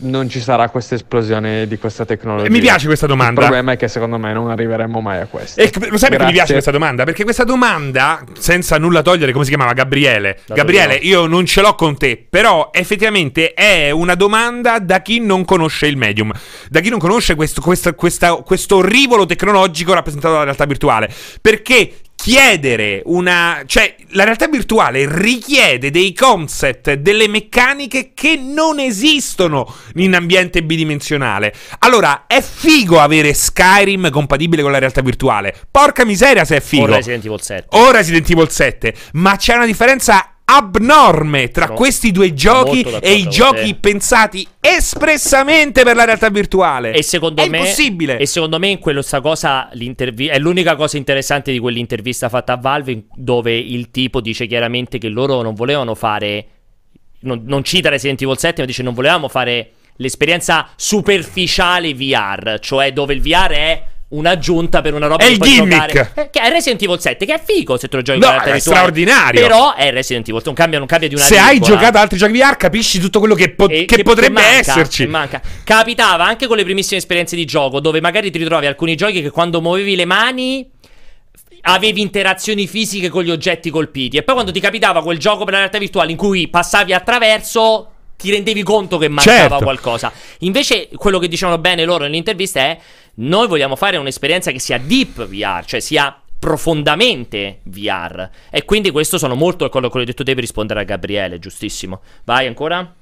non ci sarà questa esplosione di questa tecnologia. Mi piace questa domanda. Il problema è che secondo me non arriveremo mai a questo. E lo sai perché mi piace questa domanda? Perché questa domanda, senza nulla togliere, come si chiamava? Gabriele. Da Gabriele, io non ce l'ho con te, però effettivamente è una domanda da chi non conosce il medium, da chi non conosce questo, questo, questa, questo rivolo tecnologico rappresentato dalla realtà virtuale. Perché chiedere una... cioè la realtà virtuale richiede dei concept, delle meccaniche che non esistono in ambiente bidimensionale. Allora, è figo avere Skyrim compatibile con la realtà virtuale. Porca miseria se è figo. O Resident Evil 7. O Resident Evil 7. Ma c'è una differenza abnorme tra no, questi due giochi e i giochi pensati espressamente per la realtà virtuale. E secondo è me impossibile. E secondo me in quello sta cosa è l'unica cosa interessante di quell'intervista fatta a Valve dove il tipo dice chiaramente che loro non volevano fare non, non cita Resident Evil 7, ma dice non volevamo fare l'esperienza superficiale VR, cioè dove il VR è un'aggiunta per una roba è che il puoi gimmick. giocare eh, che è Resident Evil 7 che è figo se te lo giochi no, con è straordinario però è Resident Evil non cambia, non cambia di una se virgola. hai giocato altri giochi VR capisci tutto quello che, po- che, che potrebbe manca, esserci manca. capitava anche con le primissime esperienze di gioco dove magari ti ritrovi alcuni giochi che quando muovevi le mani avevi interazioni fisiche con gli oggetti colpiti e poi quando ti capitava quel gioco per la realtà virtuale in cui passavi attraverso ti rendevi conto che mancava certo. qualcosa. Invece, quello che dicevano bene loro nell'intervista è: noi vogliamo fare un'esperienza che sia deep VR, cioè sia profondamente VR. E quindi questo sono molto d'accordo con quello che hai detto te per rispondere a Gabriele, giustissimo. Vai ancora?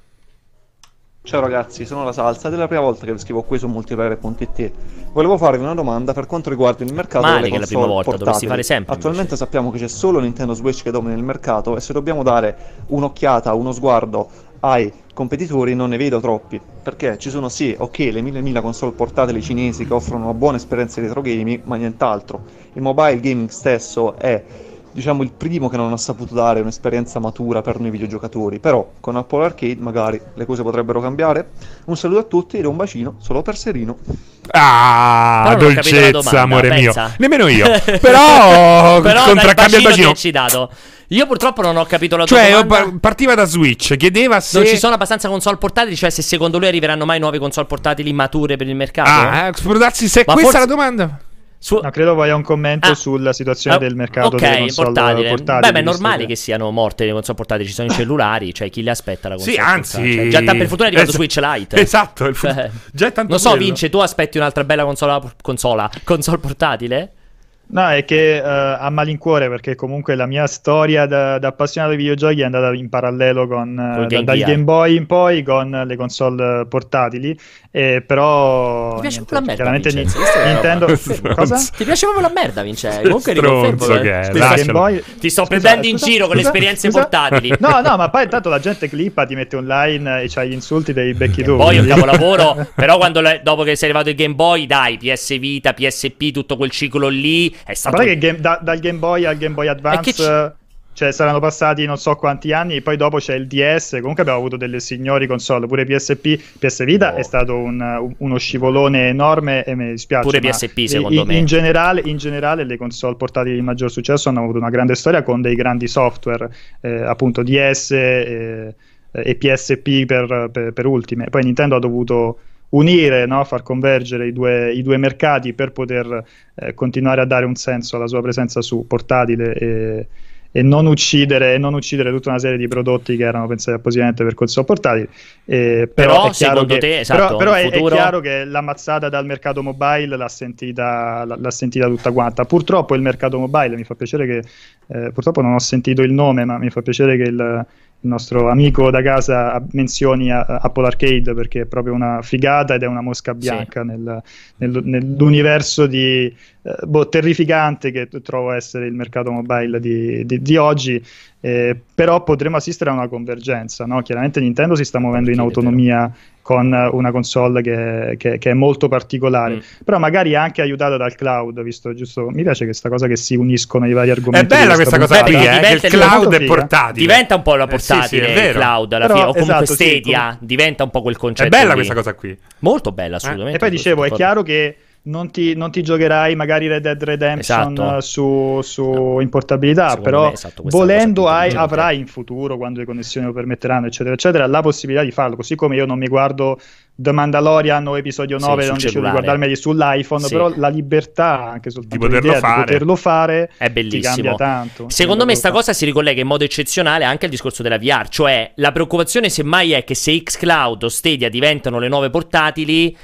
Ciao ragazzi, sono la Salsa ed è la prima volta che vi scrivo qui su multiplayer.it. Volevo farvi una domanda per quanto riguarda il mercato Male delle che console la prima volta, portatili. fare sempre. Attualmente invece. sappiamo che c'è solo Nintendo Switch che domina il mercato e se dobbiamo dare un'occhiata, uno sguardo ai competitori non ne vedo troppi, perché ci sono sì, ok, le mille mila console portatili cinesi che offrono una buona esperienza di retro gaming, ma nient'altro. Il mobile gaming stesso è diciamo il primo che non ha saputo dare un'esperienza matura per noi videogiocatori, però con Apple Arcade magari le cose potrebbero cambiare. Un saluto a tutti e un bacino solo per Serino. Ah, dolcezza, domanda, amore pensa. mio. Nemmeno io. Però, Però contraccambio il bacino. Io purtroppo non ho capito la tua cioè, domanda. Cioè, partiva da Switch, chiedeva se... Non ci sono abbastanza console portatili, cioè se secondo lui arriveranno mai nuove console portatili mature per il mercato? Ah, eh, darsi se Ma questa forse... è la domanda. Su... No, credo voglia un commento ah. sulla situazione ah, del mercato okay, delle console portatili. portatili Beh, ma è normale che... che... siano morte le console portatili, ci sono i cellulari, cioè chi le aspetta la console Sì, anzi, cioè, già per fortuna è arrivato es- Switch Lite. Esatto, fu- cioè, già è tanto Non so, bello. Vince, tu aspetti un'altra bella console, console, console portatile? No, è che uh, a malincuore perché comunque la mia storia da, da, appassionato di videogiochi è andata in parallelo con, uh, da, dal Game Boy in poi con le console portatili, eh, però Ti piace niente, la merda, Vincenzo, Nintendo cosa? Ti piace proprio la merda, Vincenzo? Comunque riconfermo eh. che è, Boy... Ti sto scusa, prendendo in giro con le esperienze scusa? portatili. No, no, ma poi intanto la gente clippa, ti mette online e c'hai gli insulti dei becchi tu. Poi è un capolavoro, però quando le, dopo che sei arrivato il Game Boy, dai, PS Vita, PSP, tutto quel ciclo lì è stato... Che game, da, dal Game Boy al Game Boy Advance cioè saranno passati non so quanti anni e poi dopo c'è il DS comunque abbiamo avuto delle signori console pure PSP PS Vita oh. è stato un, uno scivolone enorme e mi dispiace pure PSP secondo in, me in generale, in generale le console portatili di maggior successo hanno avuto una grande storia con dei grandi software eh, appunto DS e, e PSP per, per, per ultime poi Nintendo ha dovuto unire, no? far convergere i due, i due, mercati per poter eh, continuare a dare un senso alla sua presenza su portatile e, e, non uccidere, non uccidere, tutta una serie di prodotti che erano pensati appositamente per console portatili. Eh, però, però, è chiaro, che, te, esatto, però, però è, è, chiaro che la mazzata dal mercato mobile l'ha sentita, l'ha sentita tutta quanta. Purtroppo il mercato mobile, mi fa piacere che, eh, purtroppo non ho sentito il nome, ma mi fa piacere che il il nostro amico da casa menzioni a, Apple Arcade perché è proprio una figata ed è una mosca bianca sì. nel, nel, nell'universo di, eh, boh, terrificante che trovo essere il mercato mobile di, di, di oggi. Eh, però potremo assistere a una convergenza. No? Chiaramente Nintendo si sta muovendo in autonomia con una console che, che, che è molto particolare. Mm. Però magari anche aiutata dal cloud, visto giusto. Mi piace questa cosa che si uniscono i vari argomenti. È bella questa cosa qui, eh, il cloud è portatile. Diventa un po' la portatile eh sì, sì, il cloud alla Però, fine, o comunque esatto, Stadia, sì, diventa un po' quel concetto. È bella lì. questa cosa qui. Molto bella, assolutamente. Eh? E poi dicevo, è chiaro che non ti, non ti, giocherai magari Red Dead Redemption esatto. su, su in portabilità, Secondo però me, esatto, volendo hai, avrai in futuro, quando le connessioni lo permetteranno, eccetera, eccetera, la possibilità di farlo. Così come io non mi guardo The Mandalorian o episodio 9, sì, non decido di guardarmeli sull'iPhone, sì. però la libertà anche soltanto di poterlo, fare. Di poterlo fare è bellissimo. cambia tanto. Secondo me sta cosa si ricollega in modo eccezionale anche al discorso della VR, cioè la preoccupazione semmai è che se Xcloud o Stadia diventano le nuove portatili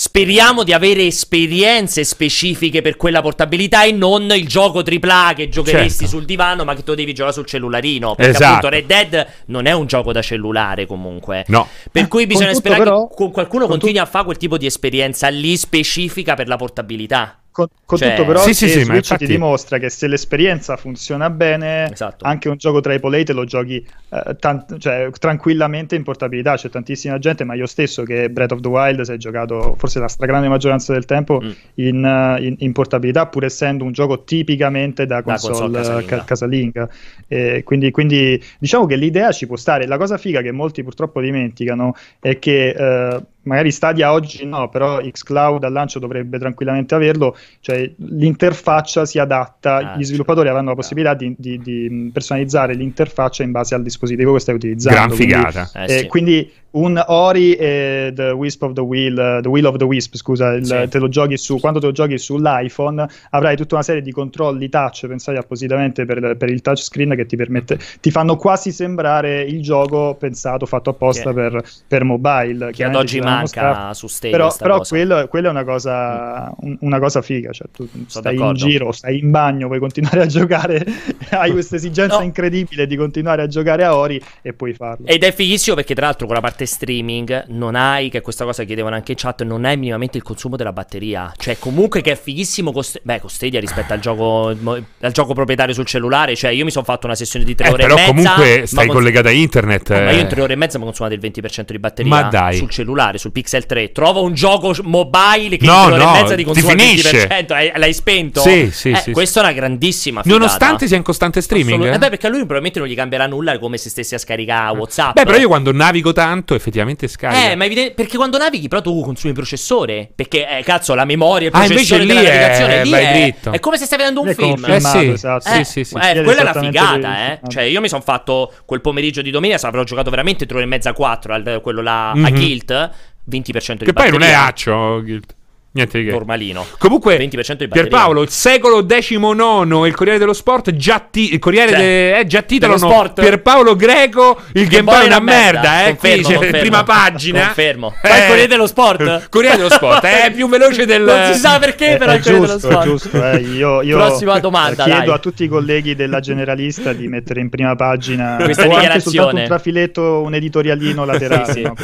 Speriamo di avere esperienze specifiche per quella portabilità e non il gioco AAA che giocheresti certo. sul divano, ma che tu devi giocare sul cellularino. Perché esatto. appunto Red Dead non è un gioco da cellulare comunque. No. Per cui bisogna sperare però, che qualcuno continui tu... a fare quel tipo di esperienza lì specifica per la portabilità con, con cioè, tutto però sì, sì, sì, Switch infatti... ti dimostra che se l'esperienza funziona bene esatto. anche un gioco AAA te lo giochi eh, tant- cioè, tranquillamente in portabilità c'è tantissima gente ma io stesso che Breath of the Wild si è giocato forse la stragrande maggioranza del tempo mm. in, uh, in, in, portabilità pur essendo un gioco tipicamente da console, da console casalinga, casalinga. E quindi, quindi diciamo che l'idea ci può stare la cosa figa che molti purtroppo dimenticano è che uh, magari Stadia oggi no, però Xcloud al lancio dovrebbe tranquillamente averlo, cioè l'interfaccia si adatta, ah, gli sviluppatori certo. avranno la possibilità di, di, di, personalizzare l'interfaccia in base al dispositivo che stai utilizzando. Gran figata. Quindi, eh, eh, sì. quindi un Ori e The Wisp of the Wheel, uh, The Wheel of the Wisp, scusa, il, sì. te lo giochi su, quando te lo giochi sull'iPhone avrai tutta una serie di controlli touch pensati appositamente per, per il touchscreen che ti permette, ti fanno quasi sembrare il gioco pensato, fatto apposta per, per, mobile. Che ad oggi manca su Stadia. Però, però quello, quello, è una cosa, un, una cosa figa, cioè tu Sono stai d'accordo. in giro, stai in bagno, vuoi continuare a giocare, hai questa esigenza no. incredibile di continuare a giocare a Ori e puoi farlo. Ed è fighissimo perché tra l'altro con la parte parte streaming non hai, che questa cosa chiedevano anche in chat, non hai minimamente il consumo della batteria. Cioè, comunque che è fighissimo con, beh, con Stadia rispetto al gioco, al gioco proprietario sul cellulare. Cioè, io mi sono fatto una sessione di tre eh, ore però e mezza. Però comunque stai cons- collegata a internet. Eh. Ma io in tre ore e mezza mi ho consumato il 20% di batteria ma dai. sul cellulare, sul Pixel 3. Trovo un gioco mobile che no, in tre ore no, e mezza ti consuma il 20%. L'hai spento? Sì, sì, eh, sì. Questa è una grandissima figata. Nonostante sia in costante streaming. Assolut- eh beh, perché a lui probabilmente non gli cambierà nulla come se stessi a scaricare WhatsApp. Beh, però io quando navigo tanto, effettivamente scarico carica. Eh, ma evidente, perché quando navighi però tu consumi il processore, perché eh, cazzo, la memoria, il processore ah, della navigazione è, lì è, dritto. è come se stai vedendo un film. Eh sì, esatto. eh, sì, sì, sì. Eh, quella è una figata, eh. Cioè, io mi sono fatto quel pomeriggio di domenica, avrò giocato veramente 3 ore e mezza, 4, quello là mm-hmm. a mhm. Guilt, 20% di che batteria. Che poi non è accio, Guilt. Niente di che. Normalino. Comunque, 20% di Pierpaolo, il secolo XIX, il Corriere dello Sport, già ti- il Corriere cioè, de- eh, già titolano sport. Pierpaolo Greco, il Game Boy è una merda, eh, confermo, qui confermo, prima pagina. Confermo. Eh, Poi il Corriere dello Sport. Corriere dello Sport, è più veloce del Non si sa perché, però è, il Corriere dello Sport. Giusto, eh. io, io Prossima domanda, chiedo dai. a tutti i colleghi della Generalista di mettere in prima pagina questa o anche soltanto un trafiletto, un editorialino laterale. sì, sì. No,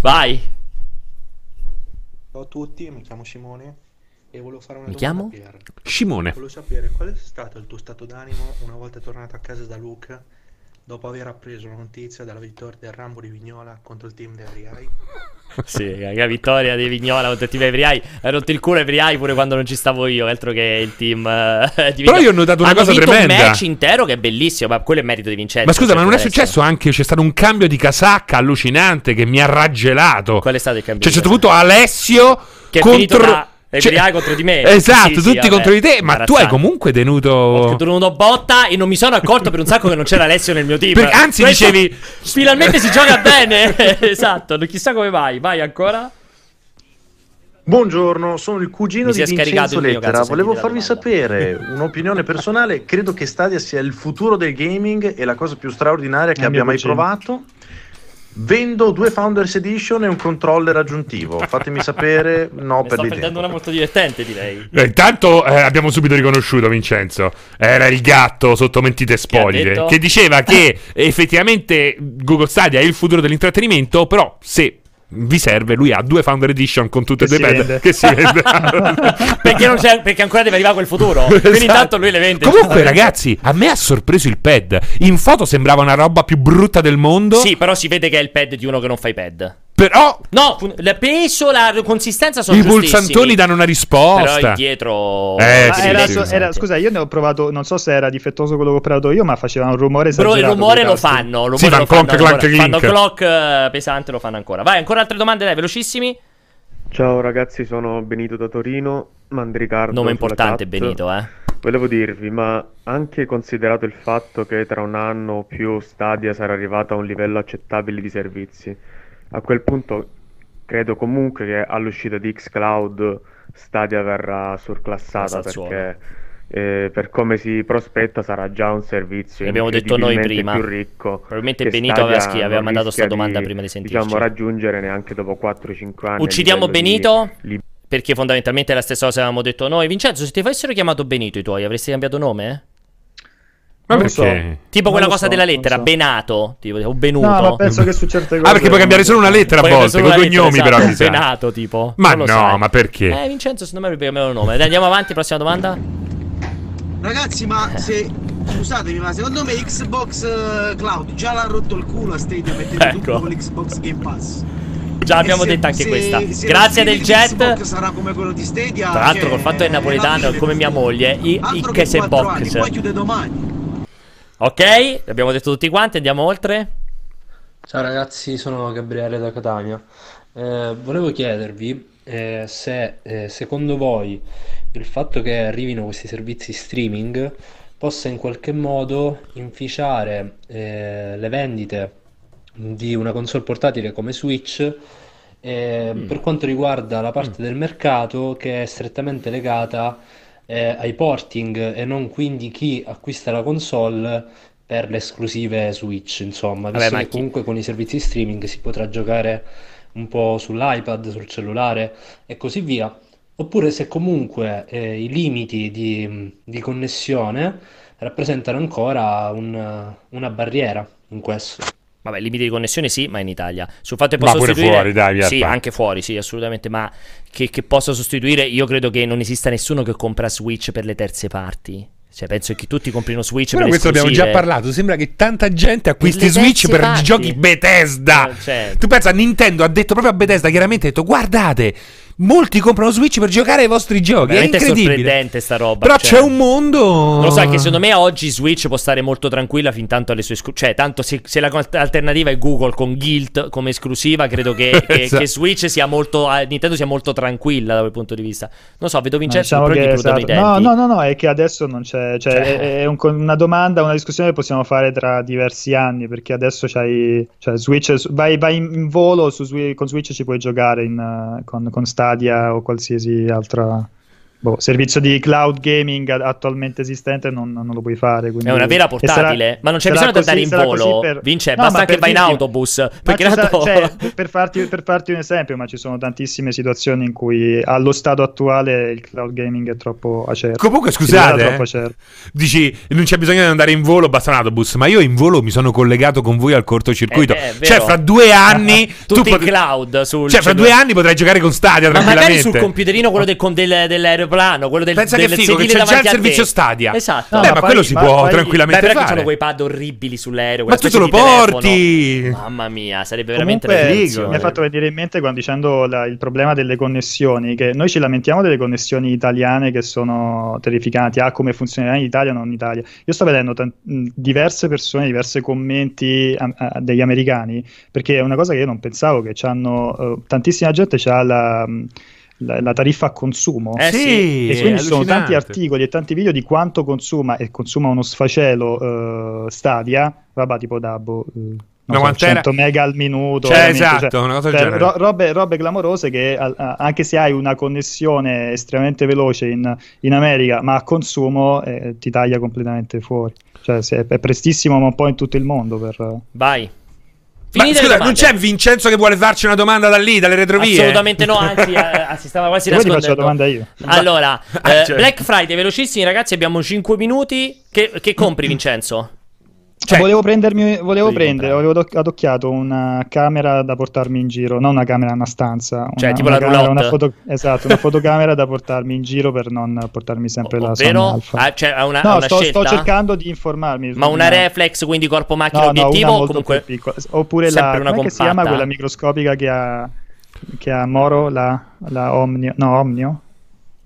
Vai. Ciao a tutti, mi chiamo Simone e volevo fare una Mi chiamo? Per... Simone. Volevo sapere qual è stato il tuo stato d'animo una volta tornato a casa da Luca dopo aver appreso la notizia della vittoria del Rambo di Vignola contro il team di Everai. sì, la vittoria di Vignola contro il team Everai. Ha rotto il culo Everai pure quando non ci stavo io, altro che il team uh, di Però io ho notato una Hanno cosa tremenda. un match intero che è bellissimo, ma quello è merito di Vincenzo. Ma scusa, ma non è successo anche c'è stato un cambio di casacca allucinante che mi ha raggelato. Qual è stato il cambio? Cioè, c'è stato punto Alessio che contro da cioè, contro di me. Esatto, sì, tutti sì, contro di te. Ma tu hai comunque tenuto. Ho tenuto botta e non mi sono accorto per un sacco che non c'era Alessio nel mio team. Per, anzi, Questo dicevi. Finalmente si gioca bene. esatto, chissà come vai. Vai ancora. Buongiorno, sono il cugino di Vincenzo Lettera. Volevo farvi sapere un'opinione personale. Credo che Stadia sia il futuro del gaming e la cosa più straordinaria che abbia mai provato. Vendo due Founders Edition e un controller aggiuntivo. Fatemi sapere. No, per sto prendendo una molto divertente, direi. Eh, intanto eh, abbiamo subito riconosciuto Vincenzo. Era il gatto sotto mentite spogliate. Che, che diceva che effettivamente Google Stadia è il futuro dell'intrattenimento. Però se vi serve, lui ha due Founder Edition con tutte e due pad che si vende. perché, perché, ancora deve arrivare quel futuro. Esatto. Quindi intanto lui le vende. Comunque ragazzi, a me ha sorpreso il pad. In foto sembrava una roba più brutta del mondo. Sì, però si vede che è il pad di uno che non fa i pad. Però. No, il peso, la consistenza sono I pulsantoni danno una risposta. Però dietro. Eh, sì, era, sì, era, scusa, io ne ho provato. Non so se era difettoso quello che ho provato io, ma faceva un rumore Però il rumore lo fanno. Lo sì, fanno clonk, clank, clink. Fanno clock eh, pesante, lo fanno ancora. Vai, ancora altre domande, dai, velocissimi. Ciao ragazzi, sono Benito da Torino. Mandricardo. Nome importante, Benito, eh. Volevo dirvi, ma anche considerato il fatto che tra un anno o più Stadia sarà arrivata a un livello accettabile di servizi a quel punto credo comunque che all'uscita di Xcloud Stadia verrà surclassata perché eh, per come si prospetta sarà già un servizio abbiamo detto noi prima più ricco probabilmente Benito aveva, schi- aveva mandato questa domanda di, prima di sentirci. diciamo raggiungere neanche dopo 4-5 anni uccidiamo Benito? di... perché fondamentalmente è la stessa cosa che avevamo detto noi. Vincenzo se ti avessero chiamato Benito i tuoi avresti cambiato nome? Ma perché? So. Tipo quella cosa so, della lettera, so. Benato, tipo, o Benuto. No, ma penso che su certe cose... Ah, perché puoi cambiare solo una lettera a volte, con i cognomi esatto, però. Benato, tipo. Ma no, sai. ma perché? Eh, Vincenzo, secondo me avrebbe cambiato il nome. Dai, andiamo avanti, prossima domanda. Ragazzi, ma se... Scusatemi, ma secondo me Xbox uh, Cloud già l'ha rotto il culo a Stadia mettendo ecco. tutto con l'Xbox Game Pass. Già abbiamo detto anche se, questa. Se Grazie del jet. Sarà come quello di Stadia. Tra l'altro, cioè, col fatto che è napoletano, come mia moglie, i, i Kese Box. Poi chiude domani. Ok, abbiamo detto tutti quanti, andiamo oltre. Ciao ragazzi, sono Gabriele da Catania. Eh, volevo chiedervi eh, se eh, secondo voi il fatto che arrivino questi servizi streaming possa in qualche modo inficiare eh, le vendite di una console portatile come Switch eh, mm. per quanto riguarda la parte mm. del mercato che è strettamente legata eh, ai porting e non quindi chi acquista la console per le esclusive Switch, insomma, visto Vabbè, che chi... comunque con i servizi streaming si potrà giocare un po' sull'iPad, sul cellulare e così via. Oppure se comunque eh, i limiti di, di, connessione rappresentano ancora un, una barriera in questo. Vabbè, limiti di connessione sì, ma in Italia. Sul fatto che posso ma pure fuori, dai, Sì, anche fuori, sì, assolutamente. Ma che, che possa sostituire, io credo che non esista nessuno che compra Switch per le terze parti. Cioè, penso che tutti comprino Switch Però per questo abbiamo già parlato. Sembra che tanta gente acquisti Switch per parti. giochi Bethesda. Eh, certo. Tu pensa, Nintendo ha detto proprio a Bethesda chiaramente: ha detto, guardate Molti comprano Switch per giocare ai vostri giochi. Veramente è incredibile. sorprendente sta roba. Però cioè, c'è un mondo. Lo sai che secondo me oggi Switch può stare molto tranquilla fin tanto alle sue esclusive. Cioè, tanto se, se l'alternativa è Google con Guild come esclusiva, credo che, che, esatto. che, Switch sia molto. Eh, Nintendo sia molto tranquilla da quel punto di vista. Non so, vedo Vincenzo diciamo che esatto. No, no, no, no, è che adesso non c'è. Cioè, cioè... È, è un, una domanda, una discussione che possiamo fare tra diversi anni. Perché adesso c'hai. Cioè, Switch. Vai, vai in volo su, con Switch ci puoi giocare in, uh, con, con Stadia o qualsiasi altra boh, servizio di cloud gaming attualmente esistente non, non lo puoi fare. È una vera portatile, sarà, ma non c'è bisogno di andare in volo. Per... Vince, no, basta anche vai in autobus. Perché sarà, cioè, per, farti, per, farti, un esempio, ma ci sono tantissime situazioni in cui allo stato attuale il cloud gaming è troppo acerbo. Comunque, scusate, eh, dici non c'è bisogno di andare in volo, basta un autobus. Ma io in volo mi sono collegato con voi al cortocircuito. Eh, cioè, fra due anni, tu pot- cloud. Sul cioè, fra due anni potrai giocare con Stadia. Ma magari sul computerino, quello del, del, dell'aeroplano plano, quello del, Pensa del che figo, che c'è già il servizio Stadia. Esatto. No, Beh, ma, ma quello si può poi, tranquillamente beh, fare. ci sono quei pad orribili sull'aereo. Ma tu te lo porti! Telefono. Mamma mia, sarebbe veramente figo. Mi ha fatto venire in mente quando dicendo la, il problema delle connessioni, che noi ci lamentiamo delle connessioni italiane che sono terrificanti. Ah, come funzionerà in Italia, non in Italia. Io sto vedendo t- diverse persone, diversi commenti a, a, degli americani, perché è una cosa che io non pensavo, che hanno, uh, tantissima gente ha la... Um, la, la, tariffa a consumo. Eh sì, e quindi ci sono tanti articoli e tanti video di quanto consuma e consuma uno sfacelo uh, Stadia, vabbè, tipo Dabo. Uh, so, 100 mega al minuto, cioè, esatto, cioè, una cosa cioè, ro- robe, robe, clamorose che a- a- anche se hai una connessione estremamente veloce in, in America, ma a consumo eh, ti taglia completamente fuori. Cioè, è, è prestissimo, ma un po' in tutto il mondo. Per... Vai. Ma scusa, non c'è Vincenzo che vuole farci una domanda da lì, dalle retrovie? Assolutamente no, anzi, eh, si stava quasi nascondendo. faccio la domanda io. Allora, ah, eh, cioè. Black Friday, velocissimi ragazzi, abbiamo 5 minuti. Che, che compri Vincenzo? Cioè, volevo prendermi, volevo prendere, avevo adocchiato una camera da portarmi in giro, non una camera, una stanza. Una, cioè, tipo una la camera, una foto, Esatto, una fotocamera da portarmi in giro per non portarmi sempre o, la Ovvero? Alpha. Ah, cioè, una, no, una sto, sto, cercando di informarmi. Ma una reflex, quindi corpo macchina no, obiettivo? No, o comunque piccola. Oppure la, come compatta? si chiama quella microscopica che ha, che ha Moro, la, la Omnio, no, Omnio?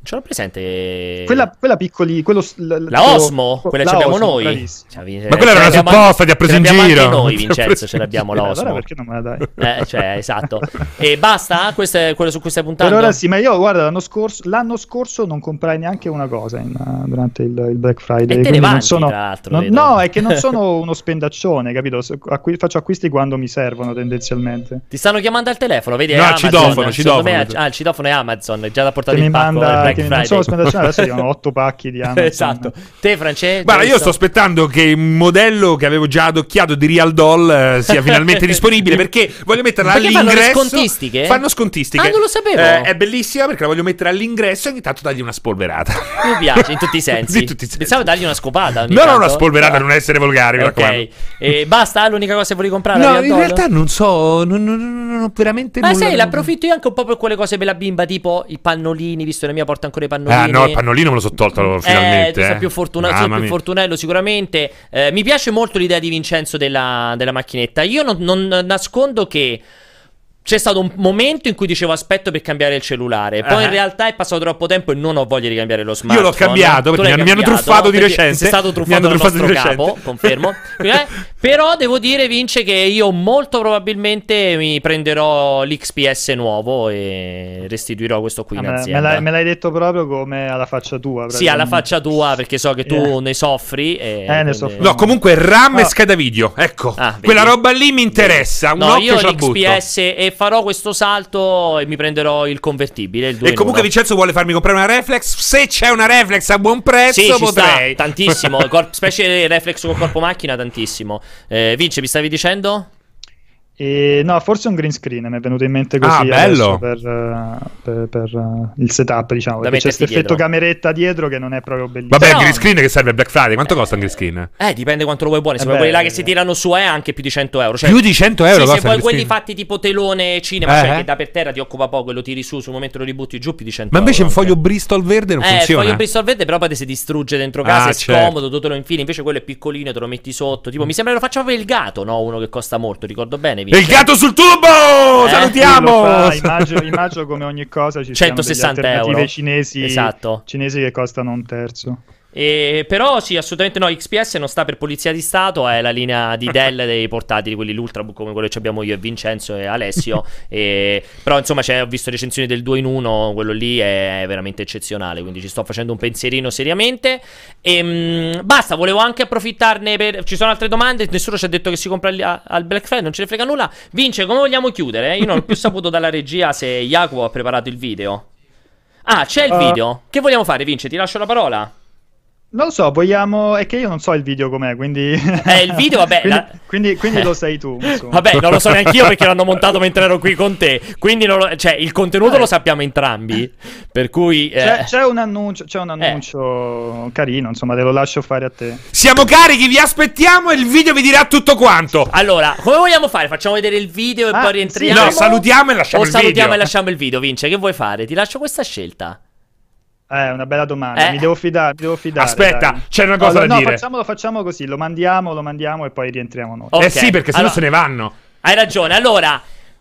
Ce l'ho presente. Quella, quella piccoli. Quello, la, la Osmo? Quella ce l'abbiamo noi. Cioè, Ma quella era una supposta, ti ha preso in giro. Anche noi, Vincenzo, ce l'abbiamo la Osmo. Allora perché non me la dai? Eh, cioè, esatto. E basta? Questo è quello su cui stai puntando? Per ora sì, ma io guarda, l'anno scorso, l'anno scorso non comprai neanche una cosa in, uh, durante il, il, Black Friday. E te ne vanti, sono, tra l'altro. Non, no, è che non sono uno spendaccione, capito? Acqui, faccio acquisti quando mi servono tendenzialmente. Ti stanno chiamando al telefono, vedi? No, citofono, citofono. Ah, il citofono è Amazon, è già da portare in il pacco manda, Black Friday. Non sono spendaccione adesso sono otto pacchi di Amazon. esatto. Te, Francesco? Guarda, io sto aspettando che il modello che avevo già adocchiato di Real Doll eh, sia finalmente disponibile perché voglio metterla perché all'ingresso. Fanno scontistiche? Fanno scontistiche. Ah, non lo sapevo. Eh, è bellissima perché la voglio mettere all'ingresso e ogni tanto dargli una spolverata. Mi piace, in tutti i sensi. in tutti i sensi. Pensavo dargli una scopata. No, no, una spolverata, ah. non essere volgari. Ok. E basta, l'unica cosa che volevi comprare? No, in realtà non so, non, non, non ho veramente Ma nulla. sai, l'approfitto io anche un po' per quelle cose per la bimba, tipo i pannolini, visto che la mia porta ancora i pannolini. Ah, no, il pannolino me lo so tolto finalmente. Eh, tu sei più, fortuna- sei più fortunello sicuramente. Eh, mi piace molto l'idea di Vincenzo della, della macchinetta. Io non, non nascondo che c'è stato un momento in cui dicevo aspetto per cambiare il cellulare. Poi uh-huh. in realtà è passato troppo tempo e non ho voglia di cambiare lo smartphone. Io l'ho cambiato perché mi, mi hanno truffato di recente. Sei stato truffato dal nostro capo, confermo. eh? Però devo dire, Vince, che io molto probabilmente mi prenderò l'XPS nuovo e restituirò questo qui ah, in azienda. Me l'hai, me l'hai, detto proprio come alla faccia tua. Sì, alla faccia tua perché so che tu yeah. ne soffri. E eh, ne soffro. No, comunque RAM no. e scheda video. Ecco, ah, quella roba lì mi interessa. Un no, io l'XPS e farò questo salto e mi prenderò il convertibile. Il e comunque Vincenzo vuole farmi comprare una reflex. Se c'è una reflex a buon prezzo, sì, potrei. Tantissimo. specie reflex con corpo macchina, tantissimo. Eh, Vince, mi stavi dicendo? E, no, forse un green screen mi è venuto in mente così ah, bello. per, per, per uh, il setup, diciamo. c'è questo effetto cameretta dietro che non è proprio bellissimo. Vabbè, il green screen che serve a Black Friday, quanto costa un green screen? Eh, dipende quanto lo vuoi buono. Se eh vuoi quelli là che si tirano su è anche più di 100 euro. Cioè, più di 100 euro? Sì, se vuoi quelli fatti tipo telone cinema, cioè eh, cioè che da per terra ti occupa poco e lo tiri su, sul momento lo ributti giù, più di 100 Ma invece euro, un foglio Bristol verde non eh, funziona? il foglio Bristol verde però poi si distrugge dentro casa, ah, è certo. scomodo, tu te lo infili, invece quello è piccolino, te lo metti sotto. Tipo, mi sembra che lo faccia proprio il gatto, no? Uno che costa molto, ricordo bene. Il gatto sul tubo! Eh? Salutiamo! Immagino, immagino, come ogni cosa ci 160 euro cinesi, esatto. cinesi che costano un terzo. E, però sì, assolutamente no, XPS non sta per Polizia di Stato, è la linea di Dell dei portatili, quelli l'Ultrabook come quello che abbiamo io e Vincenzo e Alessio. e, però insomma ho visto recensioni del 2 in 1, quello lì è veramente eccezionale, quindi ci sto facendo un pensierino seriamente. E mh, basta, volevo anche approfittarne per... Ci sono altre domande, nessuno ci ha detto che si compra al, al Black Friday, non ce ne frega nulla. Vince, come vogliamo chiudere? Io non ho più saputo dalla regia se Jacopo ha preparato il video. Ah, c'è il uh, video. Che vogliamo fare, Vince? Ti lascio la parola. Non lo so, vogliamo. È che io non so il video com'è, quindi. Eh, il video, vabbè. quindi, la... quindi, quindi, lo sai tu. Insomma. Vabbè, non lo so neanche io perché l'hanno montato mentre ero qui con te. Quindi, lo... cioè, il contenuto eh. lo sappiamo entrambi. Per cui. Eh... C'è, c'è, un annuncio, c'è un annuncio eh. carino, insomma, te lo lascio fare a te. Siamo carichi, vi aspettiamo e il video vi dirà tutto quanto. Allora, come vogliamo fare? Facciamo vedere il video e ah, poi rientriamo. Sì, no, salutiamo e lasciamo o il video. O salutiamo e lasciamo il video, Vince. Che vuoi fare? Ti lascio questa scelta. Eh, una bella domanda. Eh. Mi devo fidare. Mi devo fidare Aspetta, dai. c'è una cosa allora, da no, dire. Facciamolo, facciamo così: lo mandiamo, lo mandiamo e poi rientriamo noi. Okay. Eh sì, perché sennò allora, se ne vanno. Hai ragione. Allora.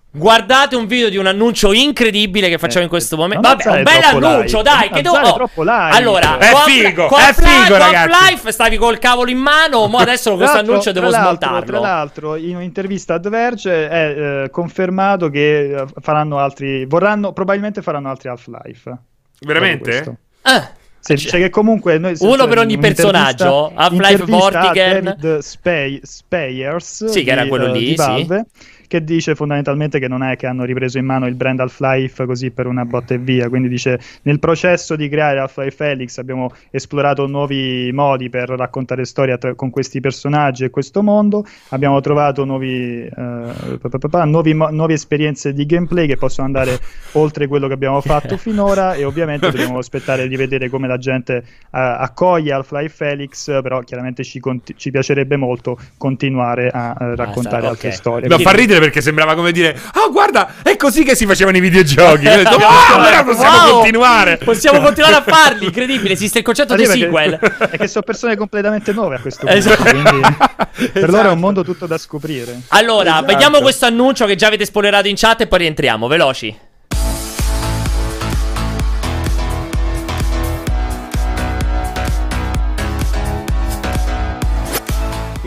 Guardate un video di un annuncio incredibile che facciamo eh, in questo momento. Vabbè, un bel annuncio, live. dai. Che do- oh. troppo live. Allora, è figo, è figo, ragazzi. Life stavi col cavolo in mano. Mo adesso questo annuncio devo smontarlo. Tra l'altro, in un'intervista a The Verge è eh, confermato che eh, faranno altri. Vorranno, probabilmente faranno altri Half-Life. Veramente? Ah. Se dice che comunque noi, uno per ogni personaggio Half-Life Vortigen David Spay- Spayers sì che era quello lì Valve, sì che dice fondamentalmente che non è che hanno ripreso in mano il brand Half-Life così per una botta e via, quindi dice nel processo di creare Half-Life Felix abbiamo esplorato nuovi modi per raccontare storia tra- con questi personaggi e questo mondo, abbiamo trovato nuovi, eh, nuovi, nuove esperienze di gameplay che possono andare oltre quello che abbiamo fatto finora e ovviamente dobbiamo aspettare di vedere come la gente uh, accoglie Half-Life Felix, però chiaramente ci, conti- ci piacerebbe molto continuare a uh, raccontare ah, altre okay. storie. Ma fa ridere perché sembrava come dire, oh guarda, è così che si facevano i videogiochi. detto, wow, wow, possiamo wow, continuare. Possiamo continuare a farli, incredibile, esiste il concetto di sequel. È che sono persone completamente nuove a questo punto, esatto. quindi per esatto. loro è un mondo tutto da scoprire. Allora, esatto. vediamo questo annuncio che già avete spoilerato in chat e poi rientriamo, veloci.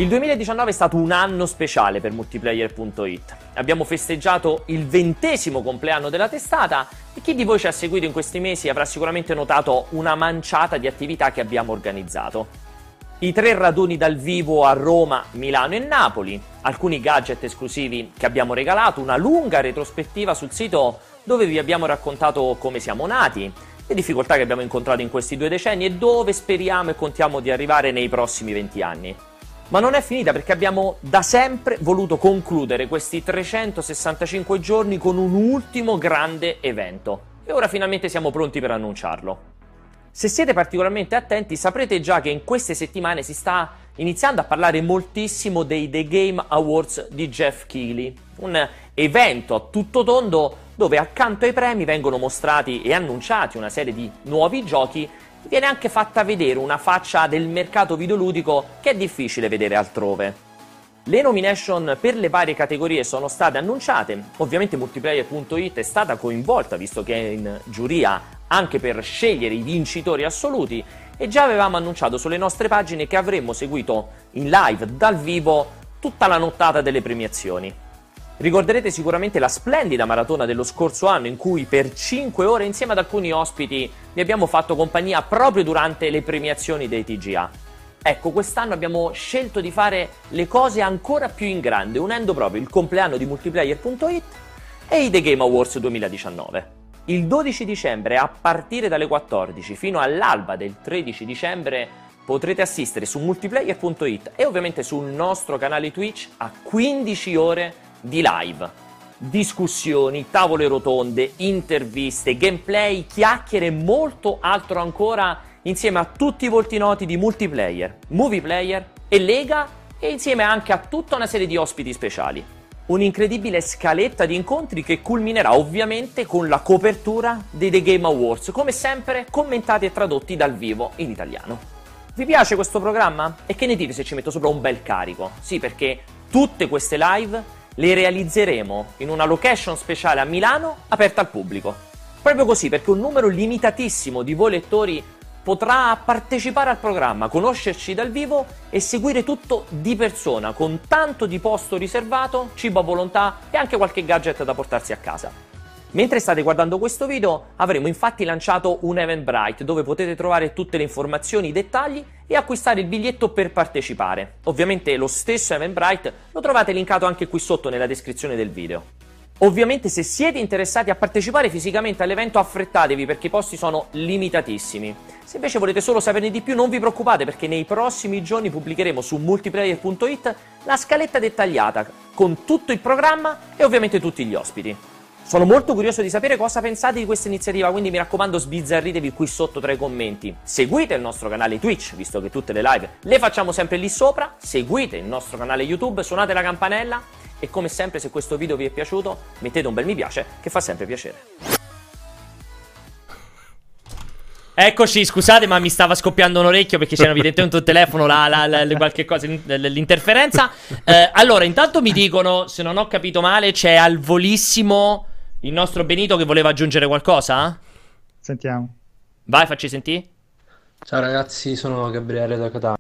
Il 2019 è stato un anno speciale per multiplayer.it. Abbiamo festeggiato il ventesimo compleanno della testata e chi di voi ci ha seguito in questi mesi avrà sicuramente notato una manciata di attività che abbiamo organizzato. I tre raduni dal vivo a Roma, Milano e Napoli, alcuni gadget esclusivi che abbiamo regalato, una lunga retrospettiva sul sito dove vi abbiamo raccontato come siamo nati, le difficoltà che abbiamo incontrato in questi due decenni e dove speriamo e contiamo di arrivare nei prossimi 20 anni. Ma non è finita perché abbiamo da sempre voluto concludere questi 365 giorni con un ultimo grande evento. E ora finalmente siamo pronti per annunciarlo. Se siete particolarmente attenti saprete già che in queste settimane si sta iniziando a parlare moltissimo dei The Game Awards di Jeff Keighley, un evento a tutto tondo dove accanto ai premi vengono mostrati e annunciati una serie di nuovi giochi viene anche fatta vedere una faccia del mercato videoludico che è difficile vedere altrove. Le nomination per le varie categorie sono state annunciate, ovviamente Multiplayer.it è stata coinvolta visto che è in giuria anche per scegliere i vincitori assoluti e già avevamo annunciato sulle nostre pagine che avremmo seguito in live dal vivo tutta la nottata delle premiazioni. Ricorderete sicuramente la splendida maratona dello scorso anno in cui per 5 ore insieme ad alcuni ospiti vi abbiamo fatto compagnia proprio durante le premiazioni dei TGA. Ecco, quest'anno abbiamo scelto di fare le cose ancora più in grande, unendo proprio il compleanno di multiplayer.it e i The Game Awards 2019. Il 12 dicembre, a partire dalle 14 fino all'alba del 13 dicembre, potrete assistere su multiplayer.it e ovviamente sul nostro canale Twitch a 15 ore di live. Discussioni, tavole rotonde, interviste, gameplay, chiacchiere e molto altro ancora insieme a tutti i volti noti di multiplayer, movie player e Lega e insieme anche a tutta una serie di ospiti speciali. Un'incredibile scaletta di incontri che culminerà ovviamente con la copertura dei The Game Awards, come sempre commentati e tradotti dal vivo in italiano. Vi piace questo programma? E che ne dite se ci metto sopra un bel carico? Sì, perché tutte queste live le realizzeremo in una location speciale a Milano aperta al pubblico. Proprio così, perché un numero limitatissimo di voi lettori potrà partecipare al programma, conoscerci dal vivo e seguire tutto di persona, con tanto di posto riservato, cibo a volontà e anche qualche gadget da portarsi a casa. Mentre state guardando questo video avremo infatti lanciato un Eventbrite dove potete trovare tutte le informazioni, i dettagli e acquistare il biglietto per partecipare. Ovviamente lo stesso Eventbrite lo trovate linkato anche qui sotto nella descrizione del video. Ovviamente se siete interessati a partecipare fisicamente all'evento affrettatevi perché i posti sono limitatissimi. Se invece volete solo saperne di più non vi preoccupate perché nei prossimi giorni pubblicheremo su multiplayer.it la scaletta dettagliata con tutto il programma e ovviamente tutti gli ospiti. Sono molto curioso di sapere cosa pensate di questa iniziativa, quindi mi raccomando sbizzarritevi qui sotto tra i commenti. Seguite il nostro canale Twitch, visto che tutte le live le facciamo sempre lì sopra. Seguite il nostro canale YouTube, suonate la campanella e come sempre se questo video vi è piaciuto mettete un bel mi piace che fa sempre piacere. Eccoci, scusate, ma mi stava scoppiando un orecchio perché c'era evidentemente un telefono, la, la, la, qualche cosa, l'interferenza. Eh, allora, intanto mi dicono, se non ho capito male, c'è al volissimo il nostro Benito che voleva aggiungere qualcosa? Sentiamo. Vai, facci sentire. Ciao ragazzi, sono Gabriele da Catania.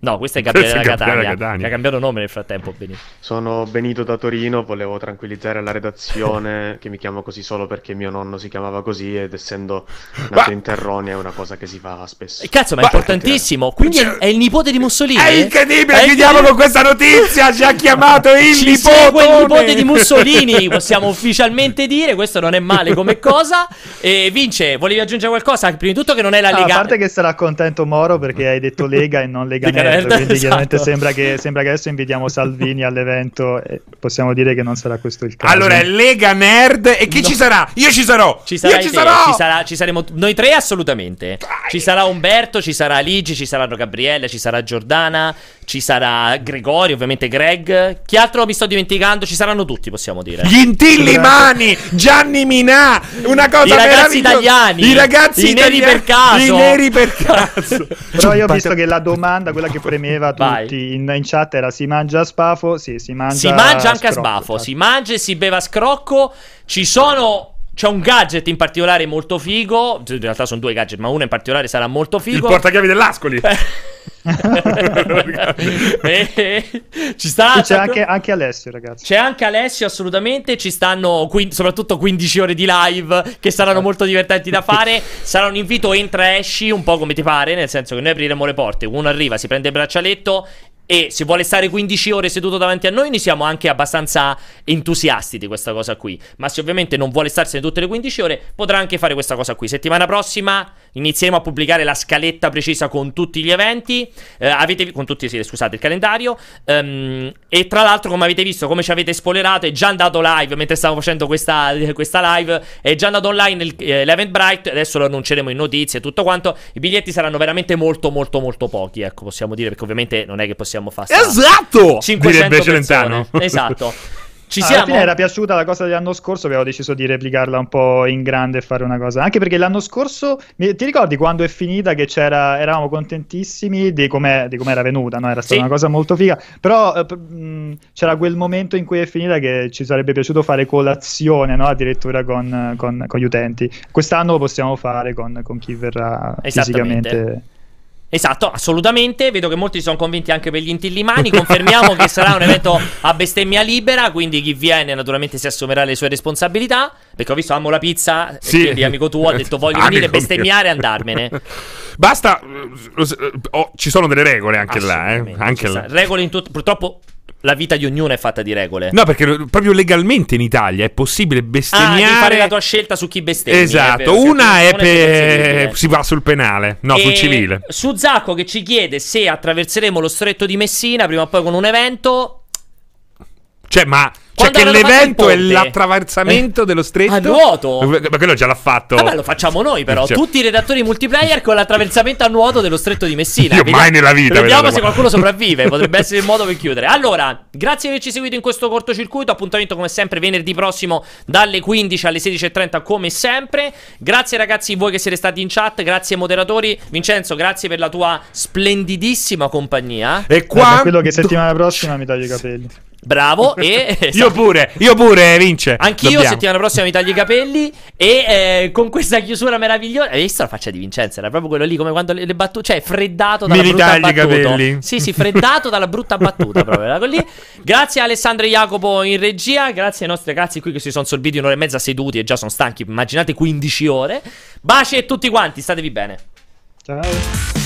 No, questo è Gabriele da Catania, Catania, che ha cambiato nome nel frattempo. Benito. Sono Benito da Torino, volevo tranquillizzare la redazione che mi chiamo così solo perché mio nonno si chiamava così ed essendo nato ma... in Terronia è una cosa che si fa spesso. E cazzo, ma, ma è importantissimo. Quindi cioè... è il nipote di Mussolini? È incredibile, è chiudiamo con questa notizia, ci ha chiamato il Ci nipote. il nipote di Mussolini, possiamo ufficialmente dire, questo non è male come cosa. E Vince, volevi aggiungere qualcosa? Prima di tutto che non è la Lega. Ah, a parte che sarà contento Moro perché hai detto Lega e non Lega Nerd Nerd, quindi esatto. chiaramente sembra che, sembra che, adesso invitiamo Salvini all'evento e possiamo dire che non sarà questo il caso. Allora, è Lega Nerd e chi no. ci sarà? Io ci sarò! Ci Io ci sarò! Ci, sarà, ci saremo noi tre assolutamente. Dai. Ci sarà Umberto, ci sarà Ligi, ci saranno Gabriele, ci sarà Giordana, ci sarà Gregorio, ovviamente Greg. Chi altro mi sto dimenticando? Ci saranno tutti, possiamo dire. Gli Intillimani, Gianni Minà, una cosa I ragazzi italiani, i ragazzi i italiani, neri per caso, i neri per caso. Però io ho visto che la domanda, quella che premeva tutti in, in, chat era si mangia a spafo? Sì, si mangia Si mangia anche a sbafo, si mangia e si beve a scrocco. Ci sono c'è un gadget in particolare molto figo. In realtà sono due gadget, ma uno in particolare sarà molto figo. Il portachiavi dell'Ascoli. e, ci sta c'è anche, anche, Alessio ragazzi c'è anche Alessio assolutamente ci stanno qui, soprattutto 15 ore di live che saranno molto divertenti da fare sarà un invito entra esci un po' come ti pare nel senso che noi apriremo le porte uno arriva si prende il braccialetto e se vuole stare 15 ore seduto davanti a noi, noi siamo anche abbastanza entusiasti di questa cosa qui. Ma se ovviamente non vuole starsene tutte le 15 ore, potrà anche fare questa cosa qui. Settimana prossima inizieremo a pubblicare la scaletta precisa con tutti gli eventi. Eh, avete, con tutti, sì, scusate, il calendario. Um, e tra l'altro, come avete visto, come ci avete spoilerato, è già andato live mentre stavo facendo questa, questa live. È già andato online il, eh, l'Eventbrite. Adesso lo annunceremo in notizie e tutto quanto. I biglietti saranno veramente molto, molto, molto pochi. Ecco, possiamo dire, perché ovviamente non è che possiamo fare. Esatto! 500 Celentano. Esatto. Ci siamo. Alla fine era piaciuta la cosa dell'anno scorso, avevo deciso di replicarla un po' in grande e fare una cosa. Anche perché l'anno scorso, mi, ti ricordi quando è finita che c'era, eravamo contentissimi di come era venuta, no? Era stata sì. una cosa molto figa. Però eh, mh, c'era quel momento in cui è finita che ci sarebbe piaciuto fare colazione, no? Addirittura con, con, con, gli utenti. Quest'anno lo possiamo fare con, con chi verrà fisicamente. Esatto, assolutamente. Vedo che molti si sono convinti anche per gli intillimani. Confermiamo che sarà un evento a bestemmia libera. Quindi chi viene, naturalmente, si assumerà le sue responsabilità. Perché ho visto amo la pizza. Sì. Quindi, amico tuo, ha detto: Voglio venire, bestemmiare e andarmene. Basta. Oh, ci sono delle regole anche là. Eh? Anche là. Regole in tutto. Purtroppo la vita di ognuno è fatta di regole. No, perché proprio legalmente in Italia è possibile bestemmiare. Ah, fare la tua scelta su chi bestemmia. Esatto, è una è per. si va sul penale, no, e sul civile. Su Zacco che ci chiede se attraverseremo lo stretto di Messina prima o poi con un evento. Cioè, ma cioè che l'evento è l'attraversamento eh. dello stretto. A nuoto. Ma quello già l'ha fatto. Vabbè, lo facciamo noi però. Cioè. Tutti i redattori multiplayer con l'attraversamento a nuoto dello stretto di Messina. Io Vediamo, mai nella vita. Vediamo se qualcuno sopravvive. Potrebbe essere il modo per chiudere. Allora, grazie di averci seguito in questo cortocircuito. Appuntamento come sempre venerdì prossimo dalle 15 alle 16.30 come sempre. Grazie ragazzi voi che siete stati in chat. Grazie ai moderatori. Vincenzo, grazie per la tua splendidissima compagnia. E qua... Eh, quello che settimana prossima mi taglio i capelli. Bravo. e io pure, io pure, vince. Anch'io Dobbiamo. settimana prossima mi taglio i capelli. E eh, con questa chiusura meravigliosa. Hai visto la faccia di Vincenzo? Era proprio quello lì, come quando le, le battute. Cioè, freddato dalla mi brutta battuta. i capelli. Sì, sì, freddato dalla brutta battuta. proprio. Era lì. Grazie a Alessandro e Jacopo in regia. Grazie ai nostri ragazzi qui che si sono sorbiti un'ora e mezza seduti e già sono stanchi. Immaginate 15 ore. Baci a tutti quanti, statevi bene. Ciao.